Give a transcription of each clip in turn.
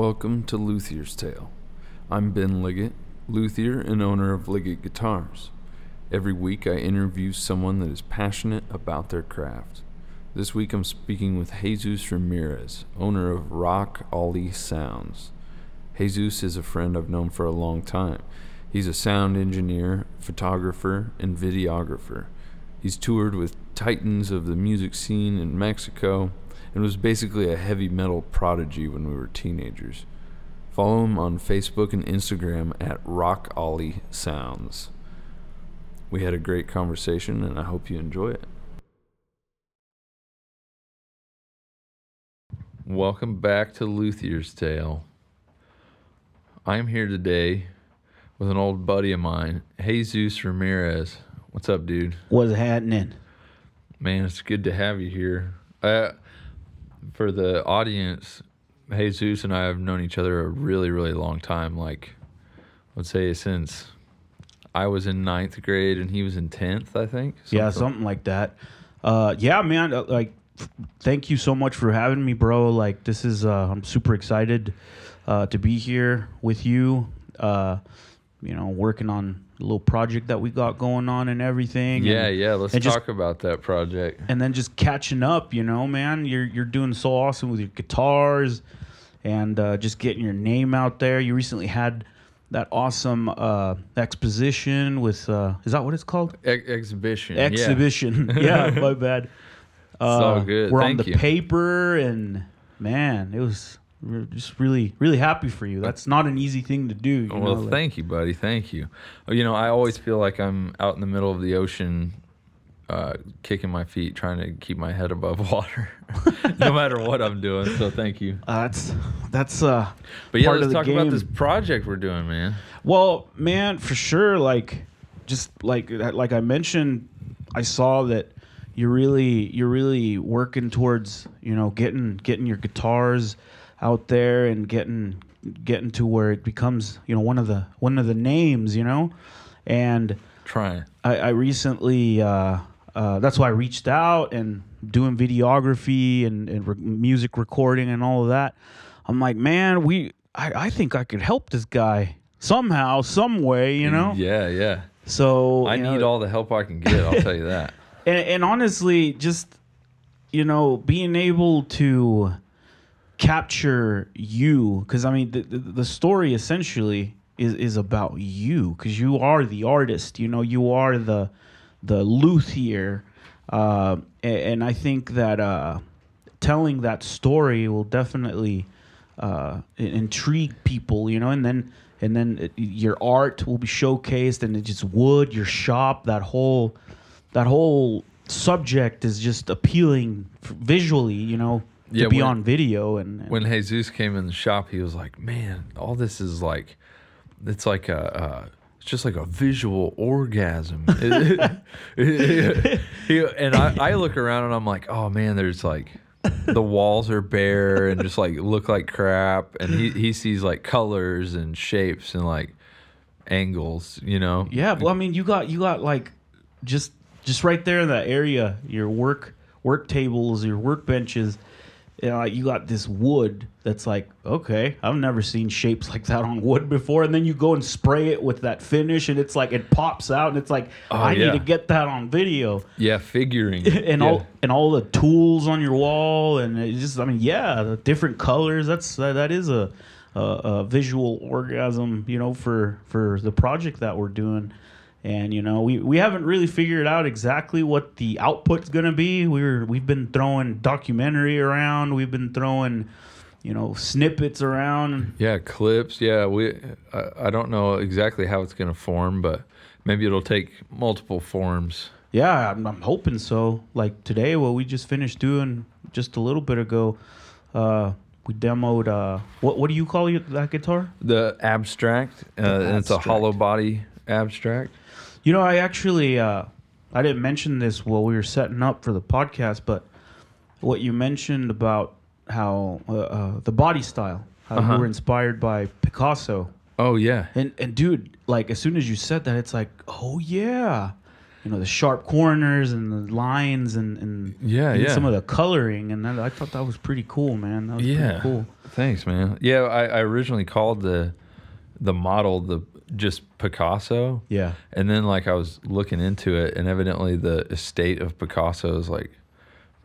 Welcome to Luthier's Tale. I'm Ben Liggett, luthier and owner of Liggett Guitars. Every week I interview someone that is passionate about their craft. This week I'm speaking with Jesus Ramirez, owner of Rock Ollie Sounds. Jesus is a friend I've known for a long time. He's a sound engineer, photographer, and videographer. He's toured with titans of the music scene in Mexico and was basically a heavy metal prodigy when we were teenagers. Follow him on Facebook and Instagram at Rock Ollie Sounds. We had a great conversation and I hope you enjoy it. Welcome back to Luthier's Tale. I'm here today with an old buddy of mine, Jesus Ramirez. What's up, dude? What's happening? Man, it's good to have you here. Uh, for the audience, Jesus and I have known each other a really, really long time. Like, let's say since I was in ninth grade and he was in tenth, I think. yeah, something like that. Uh, yeah, man. uh, Like, thank you so much for having me, bro. Like, this is uh, I'm super excited uh, to be here with you. Uh, you know, working on little project that we got going on and everything. Yeah, and, yeah. Let's and just- talk about that project. and then just catching up. You know, man, you're you're doing so awesome with your guitars, and uh, just getting your name out there. You recently had that awesome uh, exposition with uh, is that what it's called? Ex- exhibition. exhibition. Yeah, my bad. Uh, all good. We're on the you. paper, and man, it was we're just really, really happy for you. That's not an easy thing to do. You Well, know, like- thank you, buddy. Thank you. Oh, You know, I always feel like I'm out in the middle of the ocean, uh, kicking my feet, trying to keep my head above water, no matter what I'm doing. So thank you. uh, that's that's uh. But yeah, part let's talk about this project we're doing, man. Well, man, for sure. Like, just like like I mentioned, I saw that you're really you're really working towards you know getting getting your guitars out there and getting getting to where it becomes you know one of the one of the names you know, and Trying. I, I recently uh, uh, that's why I reached out and doing videography and, and re- music recording and all of that. I'm like, man, we I, I think I could help this guy somehow, some way, you know. Yeah, yeah. So I need know, all the help I can get. I'll tell you that. and, and honestly, just you know, being able to capture you, because I mean, the, the the story essentially is is about you, because you are the artist. You know, you are the the luthier, uh, a- and, I think that uh, telling that story will definitely uh, intrigue people. You know, and then and then it, your art will be showcased, and it's just wood, your shop, that whole that whole subject is just appealing visually, you know, Yeah, be when- on video and, and When Jesus came in the shop, he was like, "Man, all this is like, it's like a." Uh, it's just like a visual orgasm. And I, I look around and I'm like, oh man, there's like the walls are bare and just like look like crap. And he, he sees like colors and shapes and like angles, you know? yeah, well, I mean, you got you got like just just right there in that area, your work work tables, your workbenches. You, know, like, you got this wood that's like okay, I've never seen shapes like that on wood before, and then you go and spray it with that finish, and it's like it pops out, and it's like oh, I Oh, yeah. need to get that on video. Yeah, figuring. and yeah. all and all the tools on your wall and it just I mean yeah the different colors that's that, that is a, a a visual orgasm you know for for the project that we're doing and you know we, we haven't really figured out exactly what the output's gonna be we were we've been throwing documentary around we've been throwing you know snippets around Yeah, clips. Yeah, we. I, I don't know exactly how it's gonna form, but maybe it'll take multiple forms. yeah I'm, I'm hoping so like today what we just finished doing just a little bit ago uh we demoed uh what what do you call that guitar The abstract, uh, and it's a hollow body abstract. You know i actually uh i didn't mention this while we were setting up for the podcast but what you mentioned about how uh, uh, the body style how Uh-huh. you were inspired by picasso Oh yeah, and and dude like as soon as you said that it's like oh yeah you know the sharp corners and the lines and and Yeah, and yeah. some of the coloring and that, I thought that was pretty cool, man. That was Yeah. pretty cool. Thanks, man. Yeah, I, I originally called the the model the just Picasso. Yeah. And then like I was looking into it and evidently the estate of Picasso is like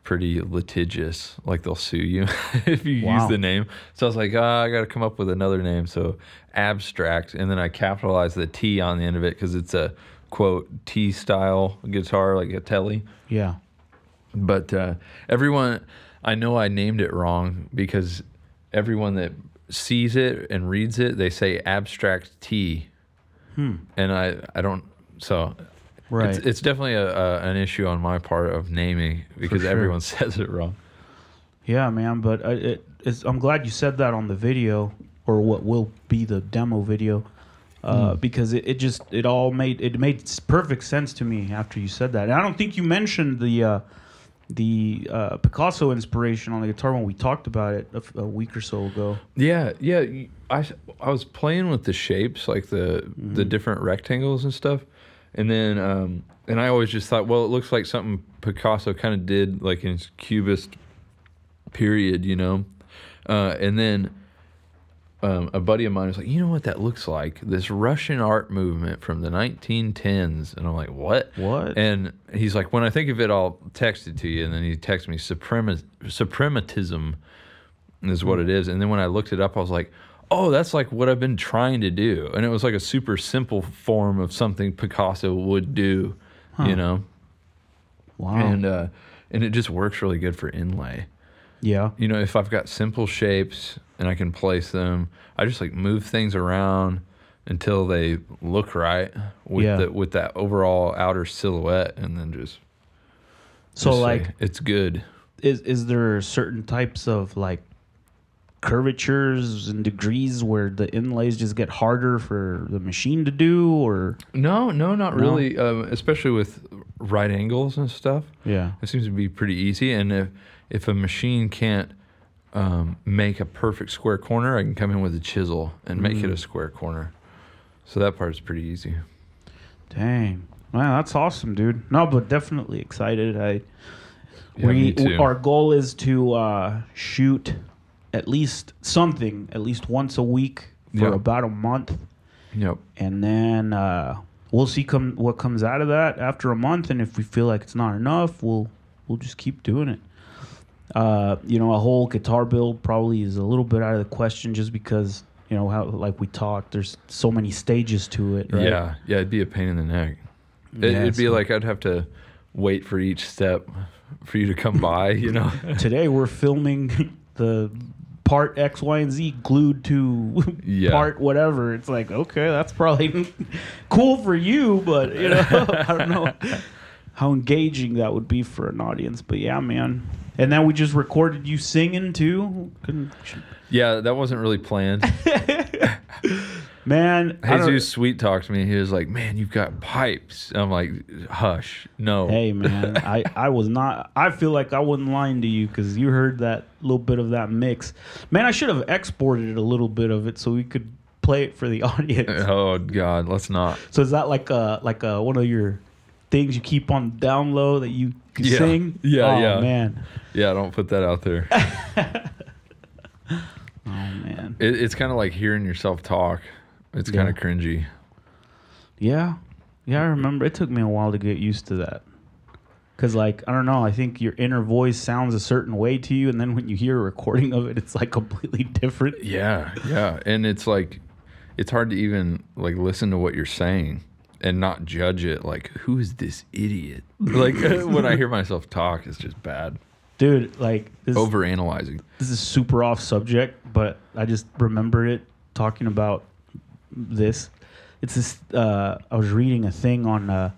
pretty litigious. Like they'll sue you if you Wow. use the name. So I was like, ah, I got to come up with another name. So abstract. And then I capitalized the T on the end of it because it's a quote T style guitar, like a Tele. Yeah. But uh, everyone, I know I named it wrong because everyone that sees it and reads it, they say abstract T. And I, I don't, so Right. it's, it's definitely a, a, an issue on my part of naming because sure. everyone says it wrong. Yeah, man. But I, it, it's, I'm glad you said that on the video, or what will be the demo video, uh, because it, it just it all made it made perfect sense to me after you said that. And I don't think you mentioned the uh, the uh, Picasso inspiration on the guitar when we talked about it a, f- a week or so ago. Yeah, yeah. I, I was playing with the shapes, like the the different rectangles and stuff, and then um, and I always just thought, well, it looks like something Picasso kind of did, like in his Cubist period, you know. Uh, and then um, a buddy of mine was like, you know what that looks like? This Russian art movement from the 1910s, and I'm like, what? What? And he's like, when I think of it, I'll text it to you. And then he texted me, Suprema- suprematism is what it is. And then when I looked it up, I was like, oh, that's like what I've been trying to do. And it was like a super simple form of something Picasso would do, you know? Wow. And, uh, and it just works really good for inlay. yeah. You know, if I've got simple shapes and I can place them, I just like move things around until they look right with Yeah. the with that overall outer silhouette and then just So just like, it's good. is is there certain types of like curvatures and degrees where the inlays just get harder for the machine to do, or No, no, not No? really. Um, especially with right angles and stuff, yeah. it seems to be pretty easy. And if if a machine can't um, make a perfect square corner, I can come in with a chisel and make Mm. it a square corner. So that part's pretty easy. Dang. Wow, that's awesome, dude. No, but definitely excited. I Yeah, we, me our goal is to uh, shoot at least something at least once a week for Yeah. about a month, Yep. and then uh, we'll see come what comes out of that after a month. And if we feel like it's not enough, we'll we'll just keep doing it. Uh, you know, a whole guitar build probably is a little bit out of the question, just because you know how like we talked. There's so many stages to it. Right? Yeah, yeah, it'd be a pain in the neck. It, Yeah, it'd be so- like I'd have to wait for each step for you to come by, you know. today we're filming the part X, Y, and Z glued to Yeah. part whatever. It's like, okay, that's probably cool for you, but you know, I don't know how engaging that would be for an audience. But yeah, man. And then we just recorded you singing too. Couldn't- yeah, that wasn't really planned. Man, I don't- Jesus sweet talked to me. He was like, "Man, you've got pipes." I'm like, "Hush, no." Hey man, I, I was not. I feel like I wasn't lying to you because you heard that little bit of that mix. Man, I should have exported a little bit of it so we could play it for the audience. Oh God, let's not. So is that like a like a one of your things you keep on down low that you can Yeah. sing? Yeah, oh, yeah. man. Yeah, don't put that out there. Oh man. It, it's kind of like hearing yourself talk. It's kind of cringy. Yeah. Yeah, I remember. It took me a while to get used to that. Cause like I don't know, I think your inner voice sounds a certain way to you, and then when you hear a recording of it, it's like completely different. Yeah, yeah, and it's like, it's hard to even like listen to what you're saying and not judge it. Like, who is this idiot? Like when I hear myself talk, it's just bad. Dude, like this, Over analyzing. this is super off subject, but I just remember it talking about this. It's this. Uh, I was reading a thing on uh,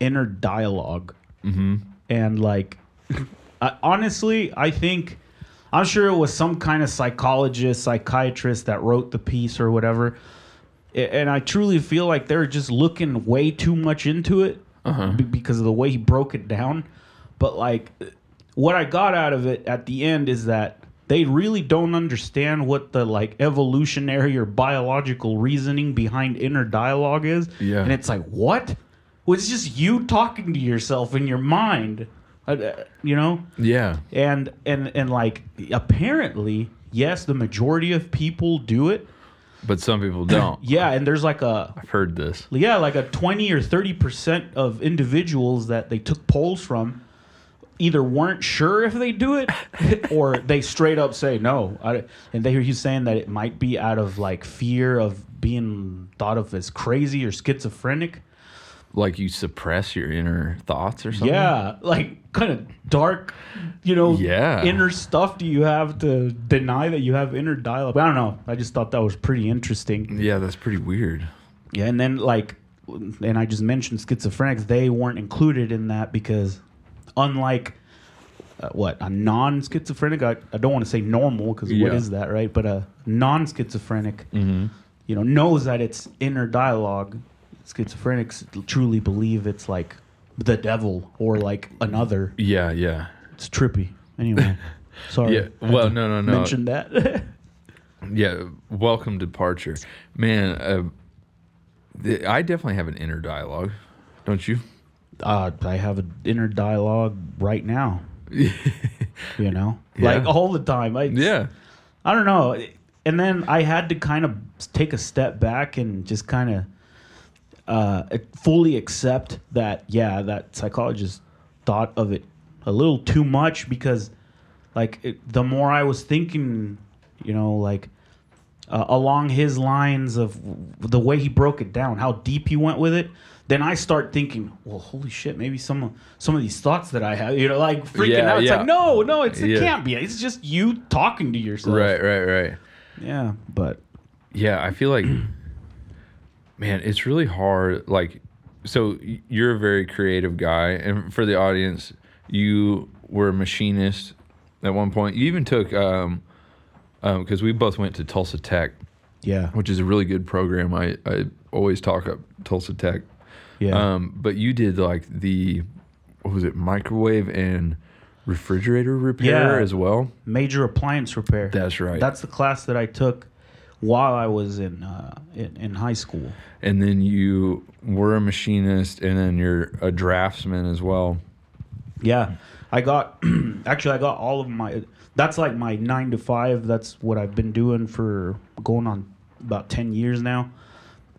inner dialogue, Mm-hmm. and like, I, honestly, I think I'm sure it was some kind of psychologist, psychiatrist that wrote the piece or whatever. And I truly feel like they're just looking way too much into it Uh-huh. be- because of the way he broke it down. But like, what I got out of it at the end is that they really don't understand what the like evolutionary or biological reasoning behind inner dialogue is. Yeah. And it's like, what? Well, it's just you talking to yourself in your mind, uh, uh, you know? Yeah. and and and like apparently yes, the majority of people do it. But some people don't. Yeah, and there's like a I've heard this. yeah, like a 20 or 30% of individuals that they took polls from either weren't sure if they do it or they straight up say no. I, and they hear you saying that it might be out of like fear of being thought of as crazy or schizophrenic. Like you suppress your inner thoughts or something. Yeah, like kind of dark, you know, Yeah. inner stuff do you have to deny that you have inner dialogue? I don't know. I just thought that was pretty interesting. Yeah, that's pretty weird. Yeah, and then like, and I just mentioned schizophrenics. They weren't included in that because, unlike uh, what a non-schizophrenic, I, I don't want to say normal because what Yeah. is that, right? But a non-schizophrenic, Mm-hmm. you know, knows that it's inner dialogue. Schizophrenics truly believe it's like the devil or like another. Yeah, yeah. It's trippy. Anyway, sorry. Yeah, well, no, no, no. Mention that. Yeah, welcome departure. Man, uh, the, I definitely have an inner dialogue. Don't you? uh, I have an inner dialogue right now. you know, Yeah. like all the time. I, Yeah. I don't know. And then I had to kind of take a step back and just kind of uh, fully accept that, yeah, that psychologist thought of it a little too much because, like, it, the more I was thinking, you know, like, uh, along his lines of the way he broke it down, how deep he went with it, then I start thinking, well, holy shit, maybe some of some of these thoughts that I have, you know, like freaking Yeah, out. It's yeah. like, no, no, it's, it Yeah. can't be. It's just you talking to yourself. Right, right, right. Yeah, but Yeah, I feel like, man, it's really hard. Like, so you're a very creative guy, and for the audience, you were a machinist at one point. You even took, um, because we both went to Tulsa Tech, yeah, which is a really good program. I I always talk up Tulsa Tech. yeah, Um, but you did like the what was it, microwave and refrigerator repair Yeah. as well. major appliance repair. That's right. That's the class that I took while I was in uh, in, in high school. and then you were a machinist, and then you're a draftsman as well. Yeah, I got actually I got all of my. That's like my nine to five. That's what I've been doing for going on about ten years now.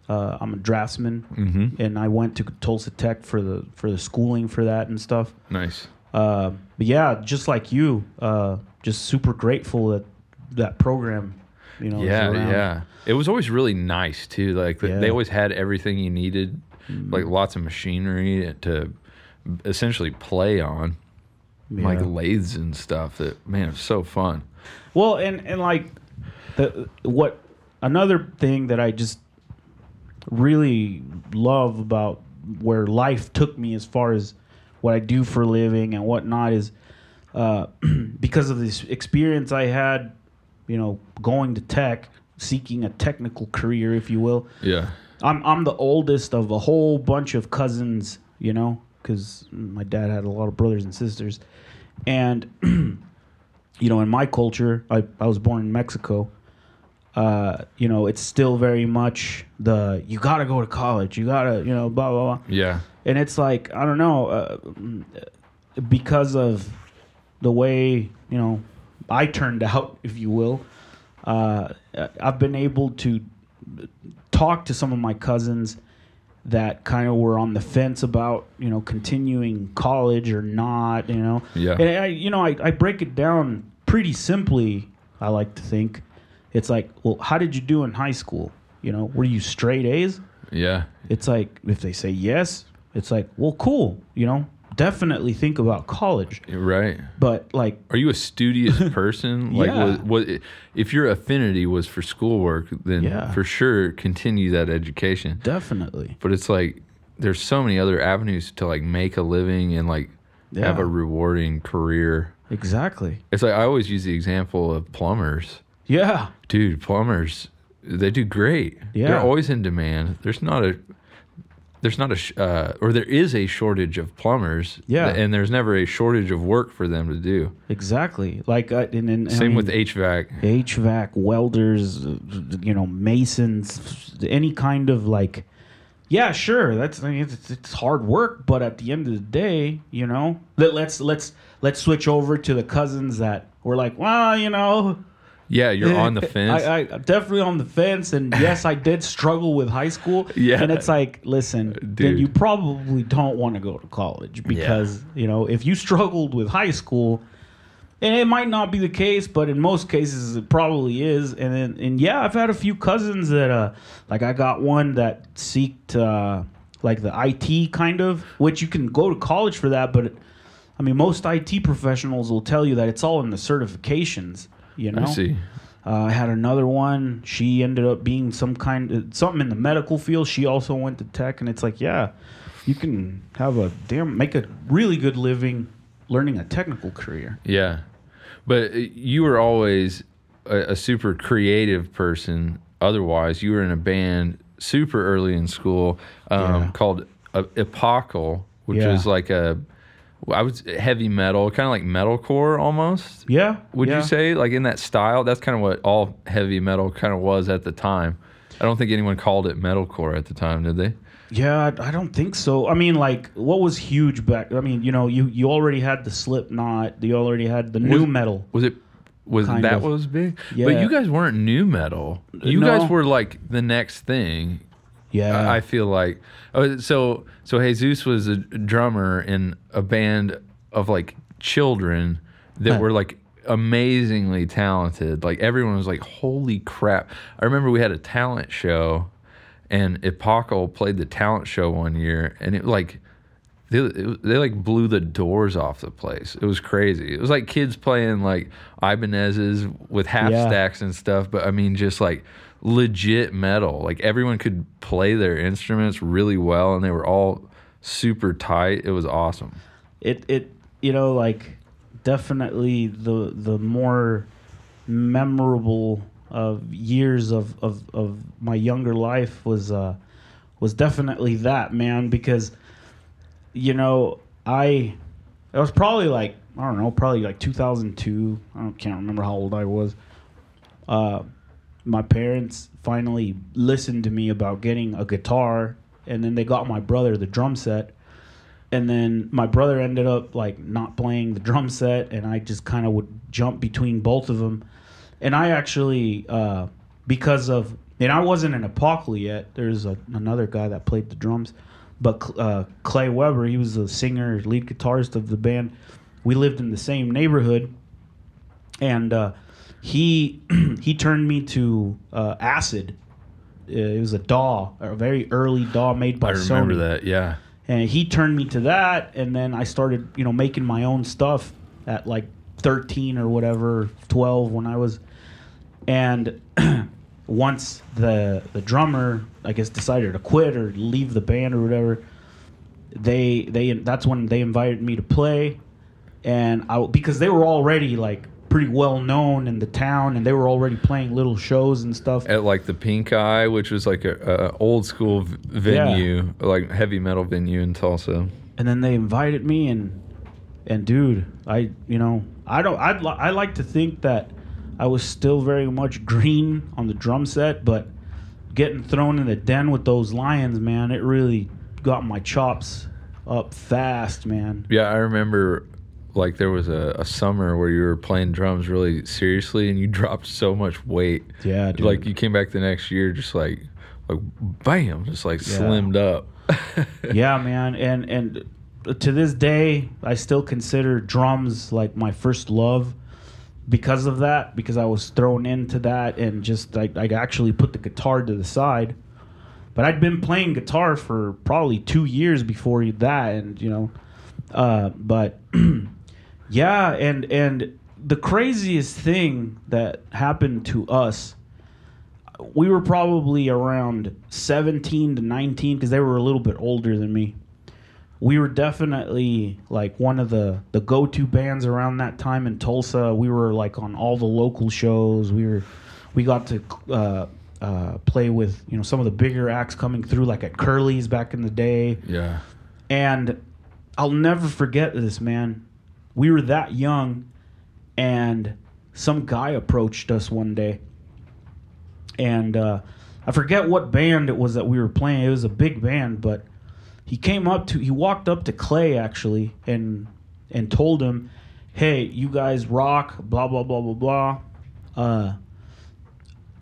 Uh, I'm a draftsman, Mm-hmm. and I went to Tulsa Tech for the for the schooling for that and stuff. Nice. Uh, but yeah, just like you, uh, just super grateful that that program, you know, yeah, yeah. It was always really nice too. Like Yeah. they always had everything you needed, like lots of machinery to essentially play on, like lathes and stuff. That man, it's so fun. Well, and and like the what another thing that I just really love about where life took me as far as what I do for a living and whatnot is uh, because of this experience I had, you know, going to tech, seeking a technical career, if you will. Yeah. I'm I'm the oldest of a whole bunch of cousins, you know, because my dad had a lot of brothers and sisters, and you know, in my culture, I I was born in Mexico. Uh, you know, it's still very much the you gotta go to college, you gotta, you know, blah blah blah, Yeah. and it's like I don't know, uh, because of the way you know I turned out, if you will. Uh, I've been able to talk to some of my cousins that kind of were on the fence about you know continuing college or not you know Yeah. and I you know I, I break it down pretty simply I like to think it's like well how did you do in high school you know were you straight A's Yeah. it's like if they say yes it's like well cool you know definitely think about college Right. but like Are you a studious person? Like, Yeah. was, was, if your affinity was for schoolwork, then Yeah. for sure continue that education. definitely But it's like there's so many other avenues to like make a living and like have a rewarding career. exactly It's like I always use the example of plumbers. yeah Dude, plumbers, they do great. Yeah. They're always in demand. There's not a there's not a sh- uh, or there is a shortage of plumbers. Yeah. and there's never a shortage of work for them to do. exactly like uh, and, and I Same with HVAC. HVAC, welders, you know, masons, any kind of like, yeah, sure, that's I mean, it's, it's hard work, but at the end of the day, you know, let, let's let's let's switch over to the cousins that were like, well, you know, Yeah, you're on the fence. I, I I'm definitely on the fence, and yes, I did struggle with high school. Yeah. and it's like, listen, then Dude. you probably don't want to go to college because you know if you struggled with high school, and it might not be the case, but in most cases it probably is. And then, and yeah, I've had a few cousins that uh, like I got one that seeked uh, like the IT kind of, which you can go to college for that, but. I mean, most IT professionals will tell you that it's all in the certifications. You know, I see. uh, I had another one. She ended up being some kind of something in the medical field. She also went to tech, and it's like, yeah, you can have a damn make a really good living learning a technical career. Yeah, but uh, you were always a, a super creative person. Otherwise, you were in a band super early in school um, Yeah. called uh, Epochal, which Yeah. was like a I was heavy metal, kind of like metalcore almost. Yeah, Would yeah. you say like in that style? That's kind of what all heavy metal kind of was at the time. I don't think anyone called it metalcore at the time, did they? Yeah, I, I don't think so. I mean, like, what was huge back? I mean, you know, you you already had the Slipknot. You already had the nu metal. Was it? Was that of. what was big? But you guys weren't nu metal. You No. guys were like the next thing. Yeah, I I feel like oh, so so Jesus was a drummer in a band of like children that Huh. were like amazingly talented. Like everyone was like, "Holy crap!" I remember we had a talent show, and Epochal played the talent show one year, and it like they, it, they like blew the doors off the place. It was crazy. It was like kids playing like Ibanez's with half Yeah. stacks and stuff, but I mean just like legit metal. Like everyone could play their instruments really well and they were all super tight. It was awesome. it it you know like definitely the the more memorable of years of, of of my younger life was uh was definitely that man because you know I it was probably like I don't know probably like 2002 I don't, can't remember how old I was uh my parents finally listened to me about getting a guitar and then they got my brother the drum set. And then my brother ended up like not playing the drum set and i just kind of would jump between both of them and i actually uh, because of and i wasn't an apocalypse yet there's a, another guy that played the drums but uh, clay weber he was the singer lead guitarist of the band. We lived in the same neighborhood and uh, he he turned me to uh, acid Uh, it was a DAW, a very early DAW made by I remember Sony that. Yeah. and he turned me to that and then i started you know making my own stuff at like 13 or whatever 12 when i was and once the the drummer i guess decided to quit or leave the band or whatever they they that's when they invited me to play and i because they were already like pretty well known in the town and they were already playing little shows and stuff. At like the Pink Eye, which was like a, a old school v- venue, like heavy metal venue in Tulsa. and then they invited me and and dude i you know i don't I'd, li- i like to think that i was still very much green on the drum set but getting thrown in the den with those lions man it really got my chops up fast man. Yeah, I remember like there was a, a summer where you were playing drums really seriously and you dropped so much weight. yeah dude. Like you came back the next year just like like bam, just like Yeah. slimmed up. yeah man and and to this day i still consider drums like my first love because of that because i was thrown into that and just i, I actually put the guitar to the side but i'd been playing guitar for probably two years before that and you know uh, but yeah and and the craziest thing that happened to us we were probably around 17 to 19 because they were a little bit older than me we were definitely like one of the the go-to bands around that time in tulsa we were like on all the local shows we were we got to uh, uh, play with you know some of the bigger acts coming through like at curly's back in the day yeah. and I'll never forget this, man. We were that young, and some guy approached us one day. And uh, I forget what band it was that we were playing. It was a big band, but he came up to, he walked up to Clay actually, and and told him, "Hey, you guys rock." Blah blah blah blah blah. Uh,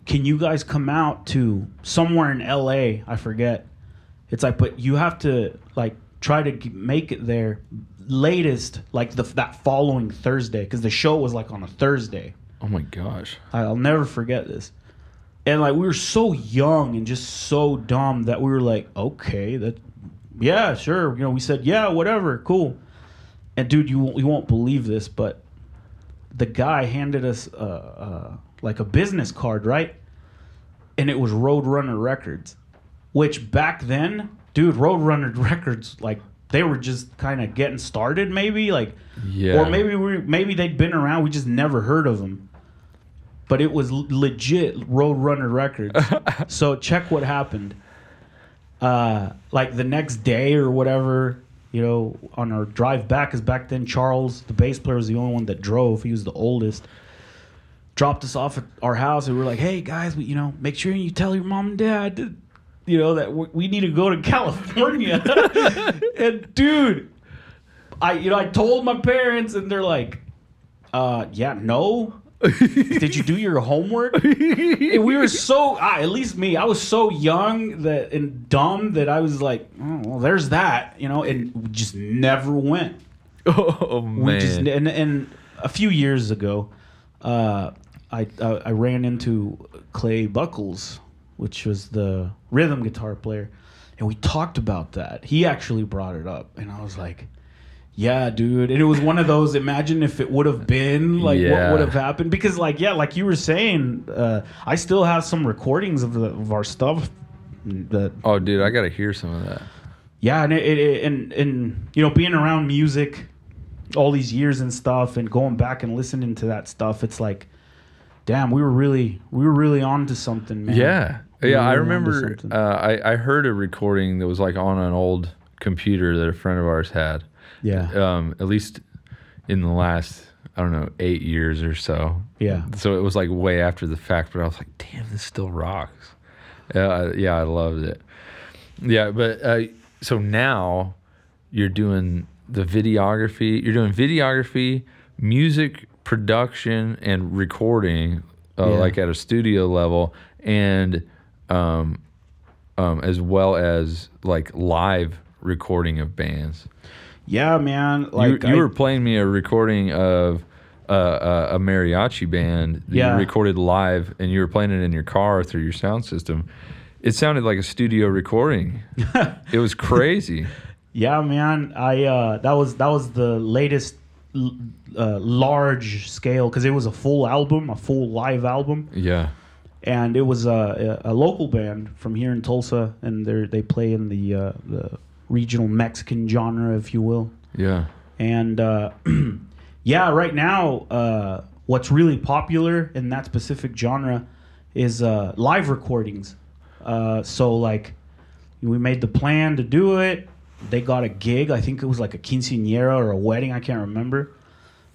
can you guys come out to somewhere in LA? I forget. It's like, but you have to like try to make it there latest like the that following Thursday because the show was like on a Thursday. Oh my gosh. I'll never forget this. And like we were so young and just so dumb that we were like, okay, that, yeah, sure. You know, we said, yeah, whatever, cool. And dude, you you won't believe this, but the guy handed us uh, uh, like a business card, right? And it was Roadrunner Records, which back then, dude, Roadrunner Records, like they were just kind of getting started, maybe like, Yeah. or maybe we maybe they'd been around, we just never heard of them. But it was legit Roadrunner Records. so check what happened. Uh, like the next day or whatever, you know, on our drive back, because back then Charles, the bass player, was the only one that drove. He was the oldest. Dropped us off at our house, and we were like, "Hey guys, we, you know, make sure you tell your mom and dad, you know, that we, we need to go to California." and dude, I, you know, I told my parents, and they're like, "Uh, yeah, no." Did you do your homework? And we were so, ah, at least me, I was so young that and dumb that I was like, oh, well, there's that, you know, and we just never went. Oh We man. just and, and a few years ago, uh, I, I I ran into Clay Buckles, which was the rhythm guitar player, and we talked about that. He actually brought it up, and I was like. Yeah, dude. And it was one of those. Imagine if it would have been like Yeah. what would have happened. Because, like, yeah, like you were saying, uh, I still have some recordings of, the, of our stuff. That oh dude, I gotta hear some of that. yeah, and it, it, it- and and you know, being around music all these years and stuff, and going back and listening to that stuff, it's like, damn, we were really we were really on to something, man. Yeah. Yeah, I remember uh, I, I heard a recording that was like on an old computer that a friend of ours had. yeah, Um, at least in the last, I don't know, eight years or so. yeah, So it was like way after the fact, but I was like, damn, this still rocks. Yeah, I- yeah, I loved it. Yeah, but uh, so now you're doing the videography, you're doing videography, music production, and recording, uh, Yeah. like at a studio level, and um, um, as well as like live recording of bands. yeah, man. Like you, you I- were playing me a recording of uh, uh, a mariachi band that Yeah. you recorded live, and you were playing it in your car through your sound system. It sounded like a studio recording. it was crazy. Yeah, man. I uh, that was that was the latest uh, large scale because it was a full album, a full live album, Yeah. And it was a, a, a local band from here in Tulsa, and they they play in the uh, the regional Mexican genre, if you will. Yeah. And uh, yeah, right now, uh, what's really popular in that specific genre is uh, live recordings. Uh, so like, we made the plan to do it. They got a gig. I think it was like a quinceañera or a wedding. I can't remember.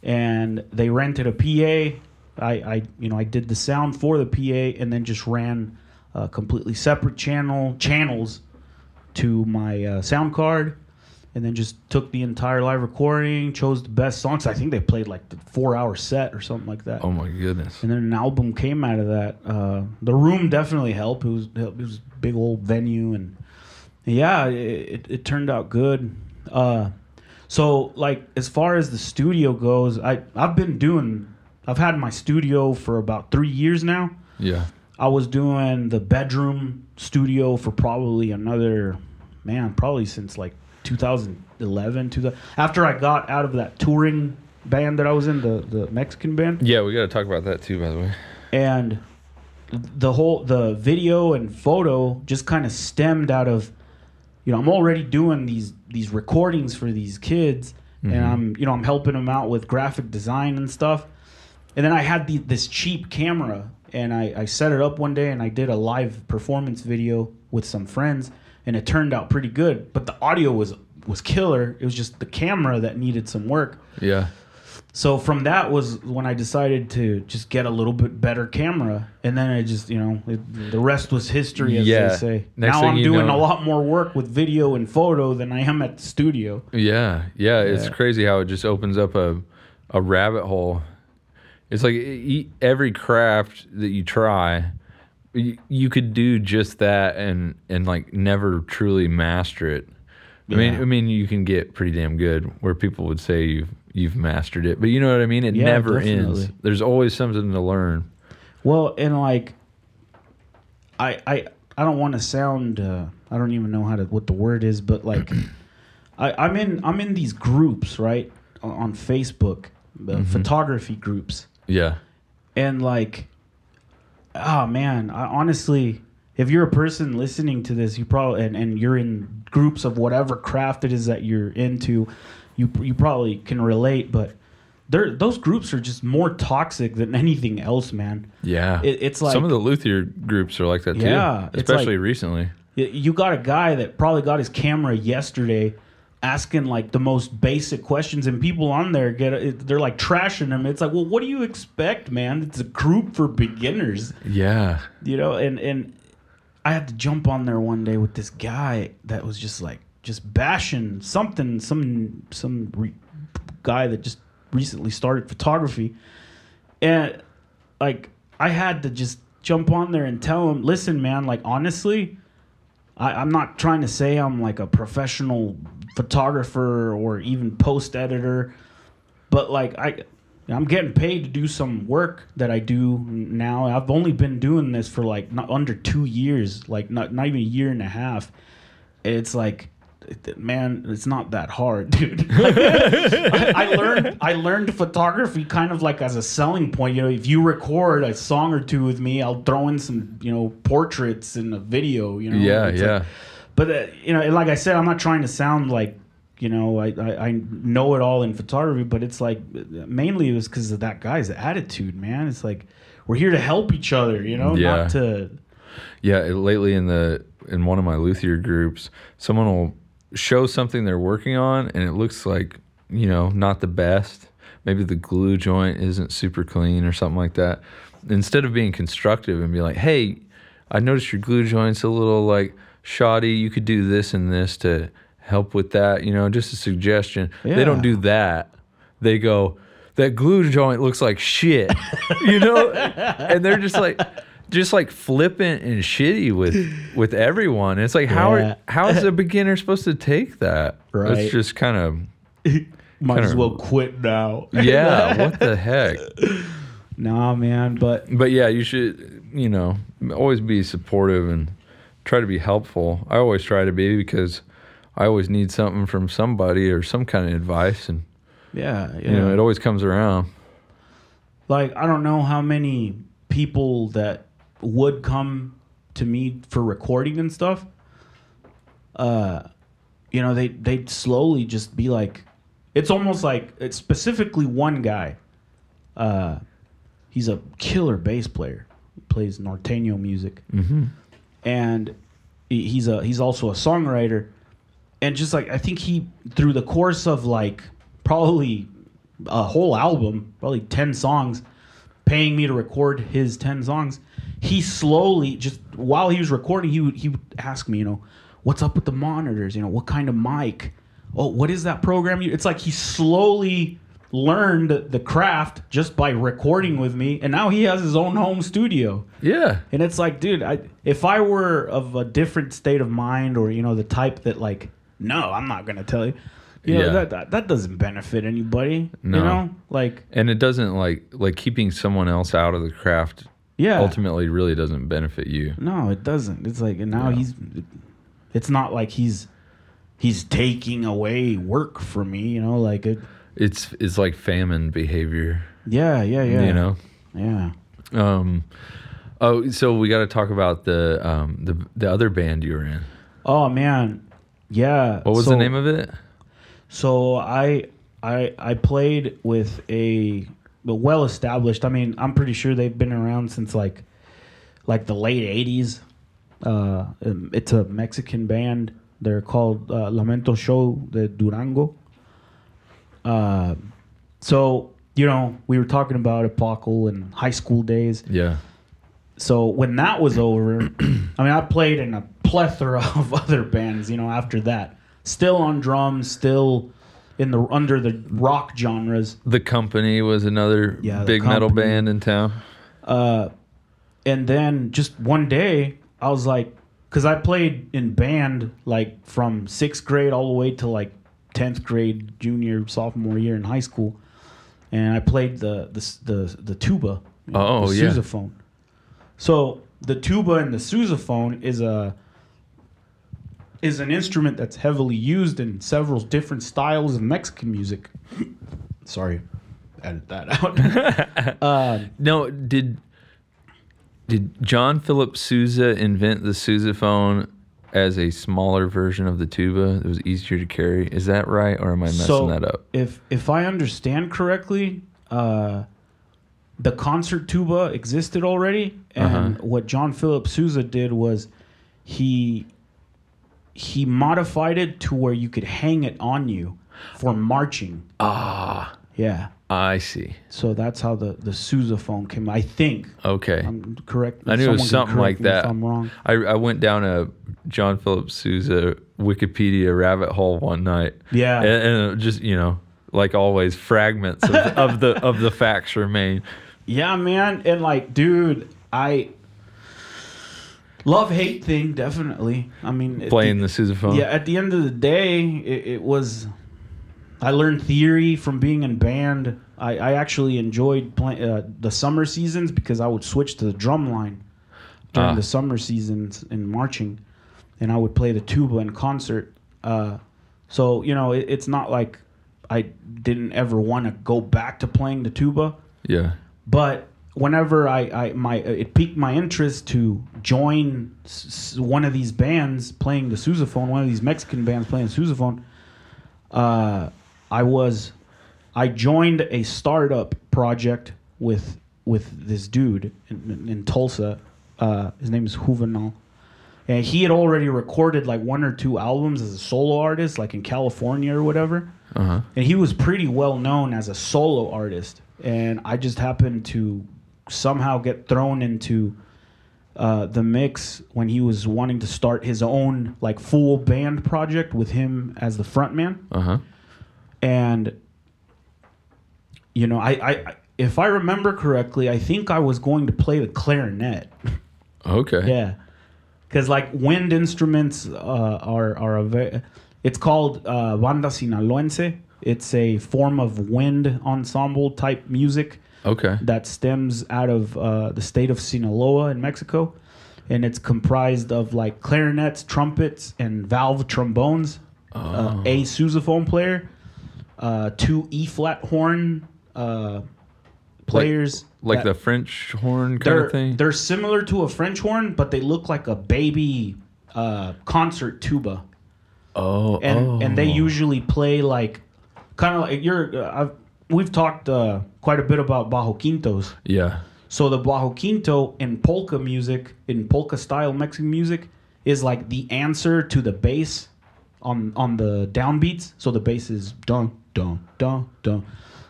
And they rented a PA. I, I you know I did the sound for the PA and then just ran a completely separate channel channels to my uh, sound card and then just took the entire live recording, chose the best songs. I think they played like the four hour set or something like that. Oh my goodness. And then an album came out of that. Uh, the room definitely helped. It was it was a big old venue, and yeah, it, it, it turned out good. Uh, so like as far as the studio goes, I I've been doing. I've had my studio for about three years now. Yeah. I was doing the bedroom studio for probably another man, probably since like 2011. 2000, after I got out of that touring band that I was in, the the Mexican band Yeah, we got to talk about that too, by the way. and the whole the video and photo just kind of stemmed out of you know i'm already doing these these recordings for these kids and mm-hmm. i'm you know i'm helping them out with graphic design and stuff and then i had the, this cheap camera and I, I set it up one day and i did a live performance video with some friends and it turned out pretty good but the audio was was killer it was just the camera that needed some work Yeah. so from that was when I decided to just get a little bit better camera, and then I just you know it, the rest was history, as Yeah. they say. Next now I'm doing know- a lot more work with video and photo than I am at the studio. Yeah, yeah, it's crazy how it just opens up a a rabbit hole. It's like e- every craft that you try, you, you could do just that and and like never truly master it. I mean, I mean, you can get pretty damn good where people would say you've you've mastered it, but you know what I mean. It Yeah, never ends. definitely. There's always something to learn. Well, and like, I I I don't want to sound. Uh, I don't even know how to what the word is, but like, I I'm in I'm in these groups right on, on Facebook, uh, photography groups, Yeah, and like, oh man, I honestly. If you're a person listening to this, you probably and, and you're in groups of whatever craft it is that you're into, you you probably can relate. But they're, those groups are just more toxic than anything else, man. yeah. It- it's like- some of the luthier groups are like that too. Yeah, especially like- recently. You got a guy that probably got his camera yesterday, asking like the most basic questions, and people on there get they're like trashing them It's like, well, what do you expect, man? It's a group for beginners, Yeah, you know. And and I had to jump on there one day with this guy that was just like just bashing something, some some re- guy that just recently started photography, and like I had to just jump on there and tell him, listen, man, like honestly, I, I'm not trying to say I'm like a professional photographer or even post editor, but like I. I'm getting paid to do some work that I do now. I've only been doing this for like not under two years, like not not even a year and a half. It's like, man, it's not that hard, dude. I, I learned I learned photography kind of like as a selling point. You know, if you record a song or two with me, I'll throw in some you know portraits in a video. You know, yeah, It's yeah. like- but uh, you know, like I said, I'm not trying to sound like you know I, I, I know it all in photography, but it's like mainly it was because of that guy's attitude, man. It's like we're here to help each other, you know, Yeah. not to. Yeah, lately in the in one of my luthier groups, someone will show something they're working on, and it looks like you know not the best. Maybe the glue joint isn't super clean or something like that. Instead of being constructive and be like, "Hey, I noticed your glue joint's a little like shoddy. You could do this and this to help with that." You know, just a suggestion. They don't do that. They go, "That glue joint looks like shit," you know, and they're just like just like flippant and shitty with with everyone. It's like how Yeah. are, how is a beginner supposed to take that? Right. It's just kind of Might as Kinda- well quit now. yeah. what the heck? nah, man. But But yeah, you should you know always be supportive and try to be helpful. I always try to be because I always need something from somebody or some kind of advice, and yeah, yeah. you know it always comes around. like I don't know how many people that would come to me for recording and stuff. Uh, you know, they they'd slowly just be like, it's almost like it's specifically one guy. Uh, he's a killer bass player. He plays norteño music, Mm-hmm. And he's a he's also a songwriter. And just like I think he through the course of like probably a whole album, probably 10 songs, paying me to record his 10 songs. He slowly, just while he was recording, he would, he would ask me, you know, what's up with the monitors? You know, what kind of mic? Oh, what is that program? you-" It's like he slowly learned the craft just by recording with me. And now he has his own home studio. Yeah, And it's like, dude, I, if I were of a different state of mind or, you know, the type that like, no, I'm not to tell you. You know, Yeah. that, that that doesn't benefit anybody. No. You know? Like, and it doesn't like like keeping someone else out of the craft. yeah. Ultimately, really doesn't benefit you. No, it doesn't. It's like and now Yeah. he's it's not like he's he's taking away work from me, you know, like it It's it's like famine behavior. Yeah, yeah, yeah. You know. Yeah. Um, oh, so we got to talk about the um the the other band you were in. Oh man. Yeah. What was so- the name of it? So I I I played with a well established. I mean, I'm pretty sure they've been around since like like the late '80s. Uh, um, it's a Mexican band. They're called uh, Lamento Show de Durango. Uh, so you know, we were talking about Apocal and high school days. Yeah. So when that was over, I mean, I played in a plethora of other bands. You know, after that, still on drums, still in the under the rock genres. The Company was another Yeah, big metal band in town. Uh, and then just one day I was like, because I played in band like from sixth grade all the way to like tenth grade, junior, sophomore year in high school, and I played the the the, the tuba, you Oh, the yeah. sousaphone. So the tuba and the sousaphone is a is an instrument that's heavily used in several different styles of Mexican music. Sorry, edit that out. Um, no, did did John Philip Sousa invent the sousaphone as a smaller version of the tuba that was easier to carry? Is that right, or am I messing so that up? if if I understand correctly, uh, the concert tuba existed already, and Uh-huh. what John Philip Sousa did was he he modified it to where you could hang it on you for marching. Ah, Yeah. I see. So that's how the the sousaphone came. I think. Okay, I'm correct. I knew it was someone something like that. I'm wrong. I, I went down a John Philip Sousa Wikipedia rabbit hole one night. Yeah. and, and just you know, like always, fragments of, of the of the facts remain. Yeah, man, and like, dude, I love hate thing definitely. I mean, Playing the, the sousaphone. yeah. At the end of the day, it, it was. I learned theory from being in band. I, I actually enjoyed play, uh, the summer seasons because I would switch to the drum line during Ah. the summer seasons in marching, and I would play the tuba in concert. Uh, so you know, it, it's not like I didn't ever want to go back to playing the tuba yeah. but whenever I, I my it piqued my interest to join s- one of these bands playing the sousaphone, one of these Mexican bands playing sousaphone. Uh, I was, I joined a startup project with with this dude in, in Tulsa. Uh, his name is Juvenal. And he had already recorded like one or two albums as a solo artist, like in California or whatever Uh huh. and he was pretty well known as a solo artist and i just happened to somehow get thrown into uh, the mix when he was wanting to start his own like full band project with him as the frontman Uh huh. and you know I I- if i remember correctly i think i was going to play the clarinet Okay. yeah, because like wind instruments uh, are are a ve- it's called uh, banda sinaloense. It's a form of wind ensemble type music Okay. that stems out of uh, the state of Sinaloa in Mexico, and it's comprised of like clarinets, trumpets, and valve trombones. Uh, a sousaphone player, uh, two E flat horn uh, players. Like that- the French horn kind of thing. they're similar to a French horn, but they look like a baby uh, concert tuba, Oh. and oh. and they usually play like kind of like you're. Uh, I've, we've talked uh, quite a bit about bajo quintos. Yeah. So the bajo quinto in polka music, in polka style Mexican music, is like the answer to the bass on on the downbeats. So the bass is dun dun dun dun.